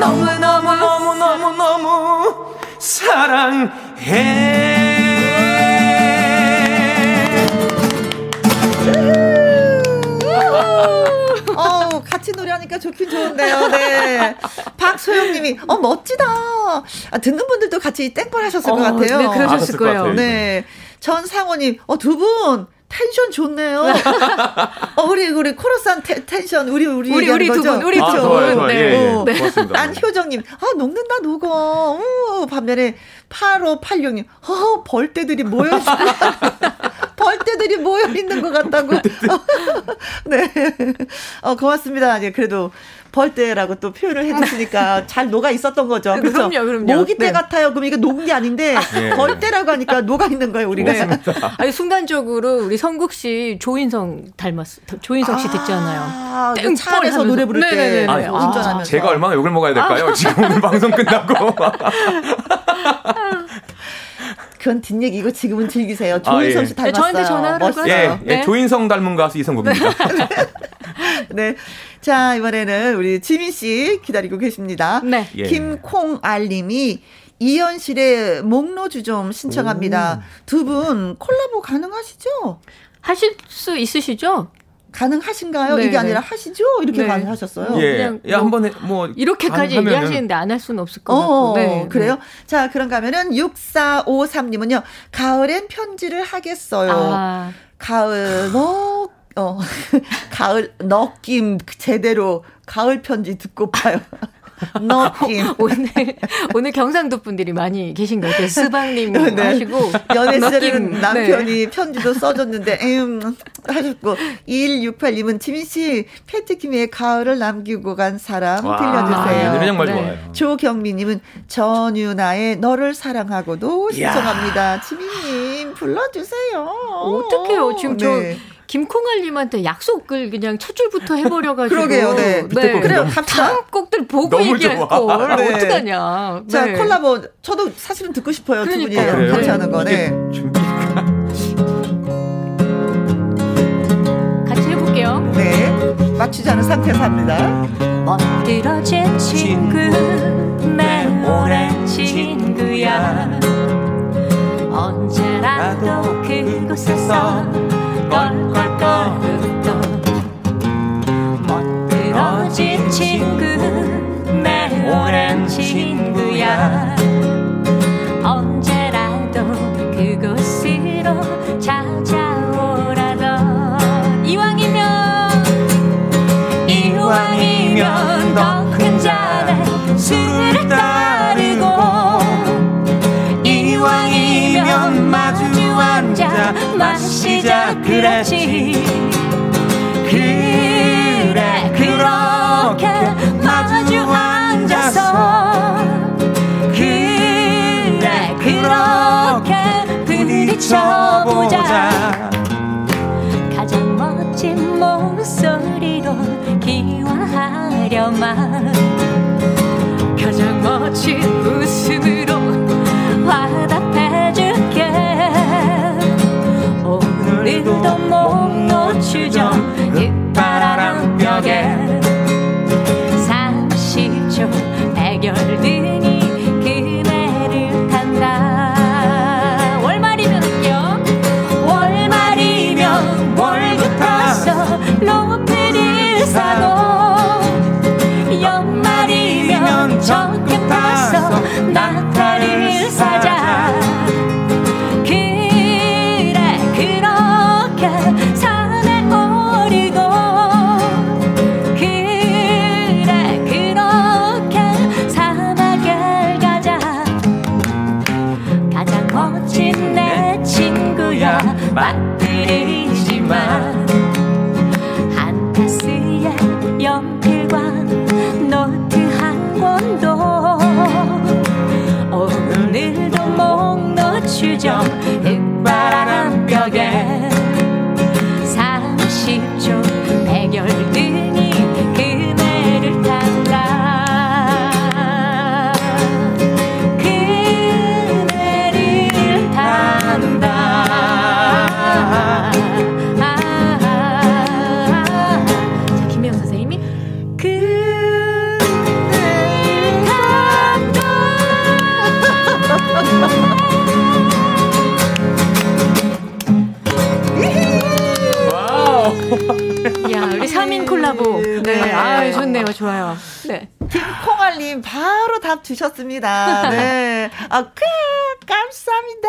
너무너무 너무너무너무 사랑해 어, 같이 노래하니까 좋긴 좋은데요. 네. 박소영님이, 어, 멋지다. 아, 듣는 분들도 같이 땡벌 하셨을 어, 것 같아요. 네, 그러셨을 것 거예요. 네. 전상호님, 어, 두 분, 텐션 좋네요. 어, 우리, 우리 코러스한 ten- tension, 우리, 우리. 우리, 우리 두 거죠? 분, 우리 아, 두 좋아요, 분. 좋아요. 네. 예, 예. 어. 고맙습니다. 안효정님, 아, 녹는다, 녹어. 우, 반면에 8586님, 어, 벌떼들이 모여, 벌 떼들이 모여 있는 것 같다고. 네. 어, 고맙습니다. 이제 그래도 벌떼라고 또 표현을 해주시니까 잘 녹아 있었던 거죠. 그렇죠? 그럼요, 그럼요. 모기떼 네. 같아요. 그럼 이게 녹은 게 아닌데 예. 벌떼라고 하니까 녹아 있는 거예요, 우리가. 네. 아니 순간적으로 우리 성국 씨 조인성 닮았어. 조인성 씨 듣잖아요. 아, 그차 안에서. 노래 부를 때 네네네네. 아, 아, 운전하면서. 제가 얼마나 욕을 먹어야 될까요? 지금 오늘 방송 끝나고. 그건 뒷얘기고 지금은 즐기세요. 조인성 아, 예. 씨 닮았어요. 저한테 전화하라고 예, 예, 네. 조인성 닮은 가수 이성국입니다. 네. 자, 이번에는 우리 지민 씨 기다리고 계십니다. 네. 예. 김콩알 님이 이현실의 목로주 좀 신청합니다. 두 분 콜라보 가능하시죠? 하실 수 있으시죠? 가능하신가요? 네. 이게 아니라 하시죠? 이렇게 네. 가능하셨어요. 예. 그냥 야, 뭐, 한번 뭐 이렇게까지 얘기하시는데 안 할 수는 없을 것 어, 같고. 네. 그래요? 자, 그런가 하면은 6453님은요. 가을엔 편지를 하겠어요. 아. 가을 너 어, 가을 느낌 제대로 가을 편지 듣고 봐요. 느낌. 오늘, 오늘 경상도 분들이 많이 계신 것 같아요. 스방님 네. 하시고. 연애스는 남편이 네. 편지도 써줬는데, 에음, 하셨고. 2168님은 지민씨, 패트킴의 가을을 남기고 간 사람 와, 들려주세요. 아, 정말 네. 좋아요. 조경미님은 전유나의 너를 사랑하고도 신청합니다. 지민님, 불러주세요. 어떡해요. 지금 네. 저. 김콩알님한테 약속을 그냥 첫 줄부터 해버려가지고. 그러게요, 네. 네. 그래요, 다음 곡들 보고 얘기할 좋아. 걸. 네. 어떡하냐. 자, 네. 콜라보, 저도 사실은 듣고 싶어요. 그러니까요. 두 분이 같이 하는 거. 네. 같이 해볼게요. 네. 맞추지 않은 상태에서 합니다. 멋들어진 친구, 내 오랜 친구야. 언제라도 그곳에서 껄껄껄 멋들어진 친구 내 오랜 친구야 언제라도 그곳으로 찾아오라던 이왕이면 이왕이면 더 큰 잔에 술을 그랬지. 그래 그렇게 마주 앉아서. 그래 그렇게 부딪혀보자. 가장 멋진 목소리로 기원하려만. 가장 멋진 웃음으로 화답해줄게 바로 답 주셨습니다. 네. 아, 크, 감사합니다.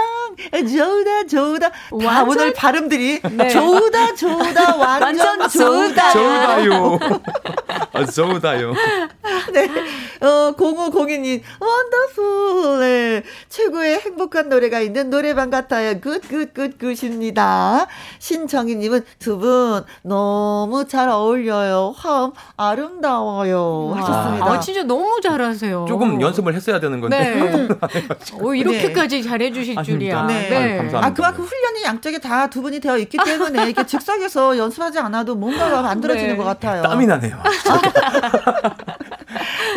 좋다, 좋다. 다 오늘 발음들이 네. 좋다, 좋다, 완전, 완전 좋다. 좋다요. 아, 좋다요. 네. 어, 0502님, wonderful. 네. 최고의 행복한 노래가 있는 노래방 같아요. Good, good, good, good입니다. 신정희님은 두 분 너무 잘 어울려요. 화음 아름다워요. 하셨습니다. 아, 진짜 너무 잘하세요. 조금 연습을 했어야 되는 건데. 네. 오, 이렇게까지 네. 잘해주실 아, 줄이야. 네. 네. 감사합니다. 아, 그만큼 훈련이 양쪽에 다 두 분이 되어 있기 때문에 이렇게 즉석에서 연습하지 않아도 뭔가가 만들어지는 네. 것 같아요. 땀이 나네요.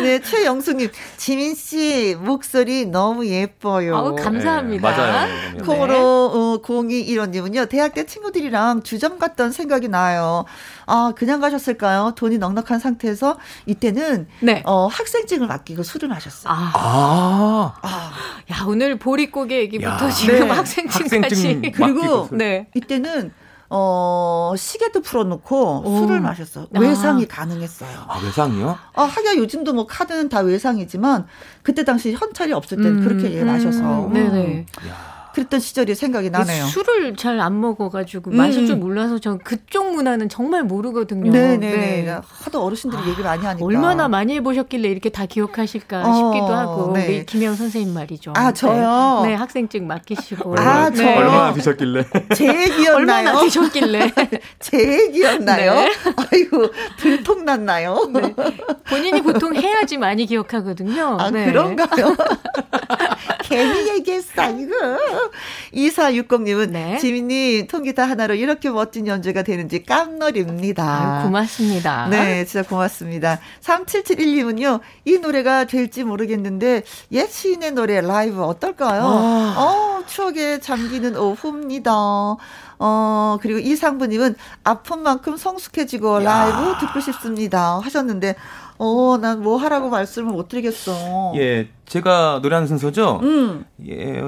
네, 최영수님, 지민 씨 목소리 너무 예뻐요. 어, 감사합니다. 네, 맞아요. 코로 어, 0215님은요, 대학 때 친구들이랑 주점 갔던 생각이 나요. 아, 그냥 가셨을까요? 돈이 넉넉한 상태에서 이때는 네. 어, 학생증을 맡기고 술을 마셨어요. 아. 아. 아. 야, 오늘 보릿고개 얘기부터 야. 지금 네. 학생증까지. 학생증 그리고. 네. 이때는 어, 시계도 풀어놓고 오. 술을 마셨어요. 아. 외상이 가능했어요. 아, 외상이요? 아, 하기야 요즘도 뭐 카드는 다 외상이지만 그때 당시 현찰이 없을 때는 그렇게 예, 마셔서 음, 네네. 그랬던 시절이 생각이 나네요. 술을 잘 안 먹어가지고 음. 마실 줄 몰라서 전 그쪽 문화는 정말 모르거든요. 네네네. 네. 하도 어르신들이 얘기 많이 하니까. 얼마나 많이 해보셨길래 이렇게 다 기억하실까 어, 싶기도 하고 네. 우리 김영 선생님 말이죠. 아, 저요? 네, 네, 학생증 맡기시고. 아, 네. 저요? 얼마나 드셨길래? 제 얘기였나요? 얼마나 드셨길래? 제 얘기였나요? 네. 아이고 들통났나요? 네. 본인이 보통 해야지 많이 기억하거든요. 아 네. 그런가요? 괜히 얘기했어 이거. 2460님은 네. 지민님 통기타 하나로 이렇게 멋진 연주가 되는지 깜놀입니다. 아유, 고맙습니다. 네, 진짜 고맙습니다. 3771님은요, 이 노래가 될지 모르겠는데, 옛 시인의 노래 라이브 어떨까요? 어, 추억에 잠기는 오후입니다. 어, 그리고 이상부님은 아픈 만큼 성숙해지고 라이브 듣고 싶습니다. 하셨는데, 어, 난 뭐 하라고 말씀을 못 드리겠어. 예, 제가 노래하는 순서죠. 음. 예,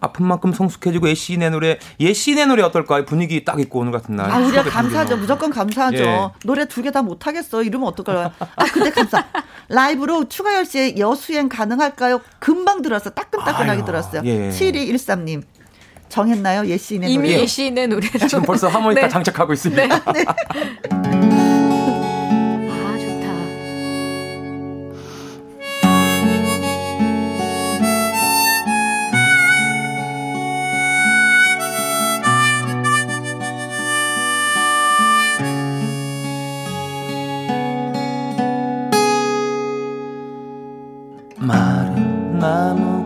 아픈 만큼 성숙해지고 예시인의 노래, 예시인의 노래 어떨까요? 분위기 딱 있고 오늘 같은 날. 아, 우리가 감사하죠. 분위기. 무조건 감사하죠. 예. 노래 두 개 다 못하겠어. 이러면 어떡할까요? 아, 근데 감사. 라이브로 추가열 씨의 여수행 가능할까요? 금방 들었어. 따끈따끈하게 아유, 들었어요. 예. 7213님. 정했나요? 예시인의 이미 노래. 예시인의 노래로. 지금 벌써 하모니카 네. 장착하고 있습니다. 네. 아,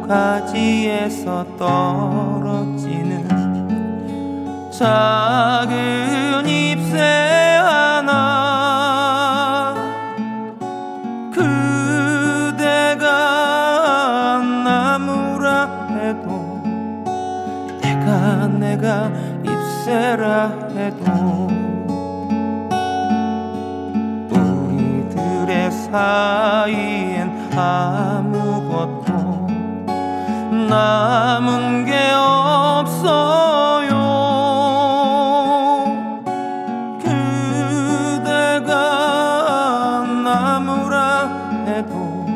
나무 가지에서 떨어지는 작은 잎새 하나 그대가 나무라 해도 내가 내가 잎새라 해도 우리들의 사이엔 아무것도 남은 게 없어요. 그대가 나무라 해도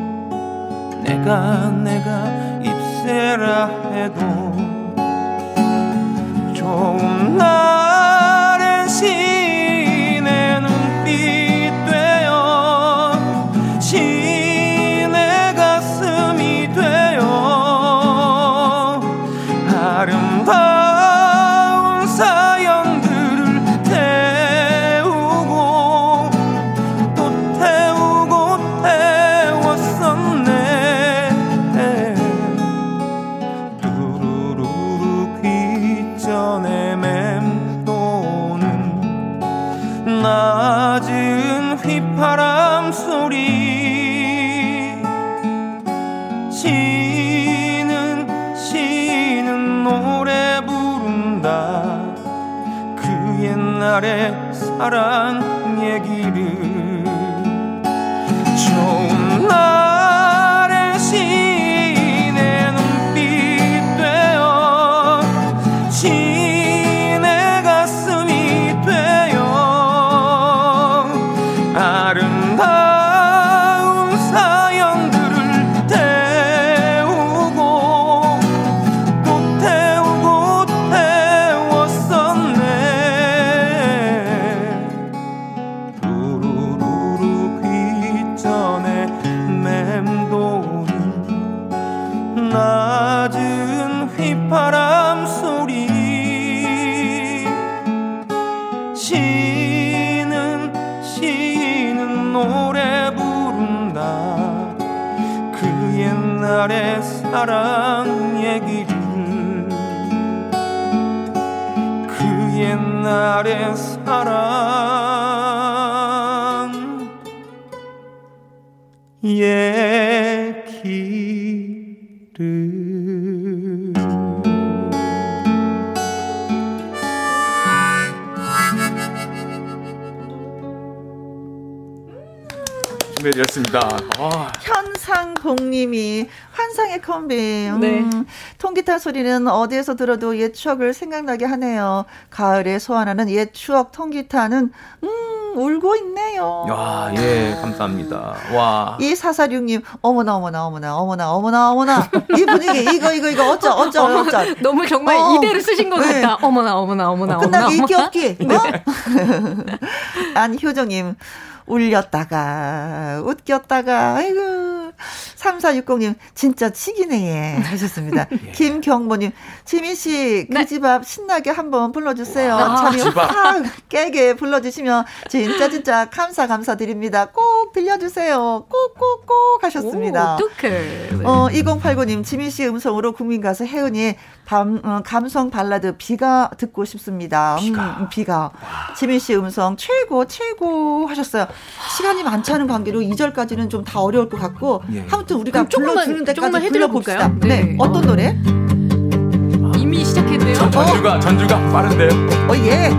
내가 내가 잎새라 해도 좋은 날 소리는 어디에서 들어도 옛 추억을 생각나게 하네요. 가을에 소환하는 옛 추억 통기타는 음 울고 있네요. 야, 예, 감사합니다. 와. 이 사사육님 어머나 어머나 어머나 어머나 어머나 어머나 이 분위기 이거 이거 이거 어쩌 어쩌 어쩌 너무 정말 어. 이대로 쓰신 것 네. 같다. 어머나 어머나 어머나 어머나. 끝나기 있기. 없기. 어? 안효정님, 울렸다가, 웃겼다가, 아이고. 3460님, 진짜 치기네, 하셨습니다. 김경모님, 지민씨, 그 집앞 신나게 한번 불러주세요. 와. 앞. 확 깨게 불러주시면, 진짜 진짜 감사 감사드립니다. 꼭 들려주세요. 꼭꼭꼭 하셨습니다. 어떡해. 어, 2089님, 지민 씨 음성으로 국민 가수 혜은이의 밤, 어, 감성 발라드 비가 듣고 싶습니다. 비가. 음, 비가. 지민 씨 음성 최고, 최고 하셨어요. 시간이 많지 않은 관계로 2절까지는 좀 다 어려울 것 같고, 예. 아무튼 우리가 조금만, 불러주는 데까지 조금만 해드려볼까요? 불러봅시다. 네. 네. 어떤 노래? 이미 시작했네요. 전주가, 전주가 빠른데요. 어, 예.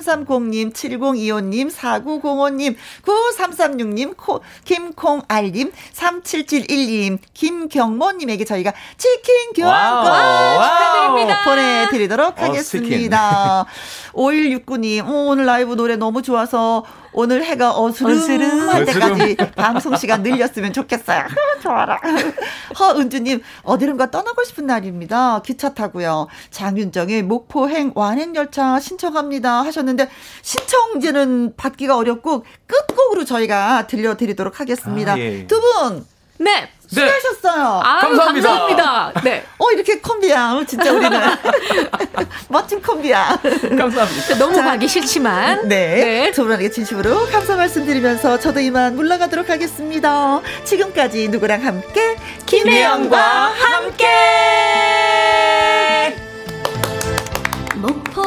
0625님, 7330님, 7025님, 4905님, 9336님, 코, 김콩알님, 3771님, 김경모님에게 저희가 치킨 교환권 와우. 축하드립니다. 보내드리도록 어, 하겠습니다. 5169님, 오, 오늘 라이브 노래 너무 좋아서 오늘 해가 어스름할 어스름. 때까지 방송 시간 늘렸으면 좋겠어요. 좋아라. 허은주님, 어디론가 떠나고 싶은 날입니다. 기차 타고요. 장윤정의 목포행 완행열차 신청합니다. 하셨는데, 신청제는 받기가 어렵고, 끝곡으로 저희가 들려드리도록 하겠습니다. 아, 예. 두 분, 네. 수고하셨어요. 아유, 감사합니다. 감사합니다. 네. 어, 이렇게 콤비야. 어, 진짜 우리는. 멋진 콤비야. 감사합니다. 너무 가기 싫지만. 네. 두 분에게 진심으로 감사 말씀드리면서 저도 이만 물러가도록 하겠습니다. 지금까지 누구랑 함께? 김혜영과 함께! 목포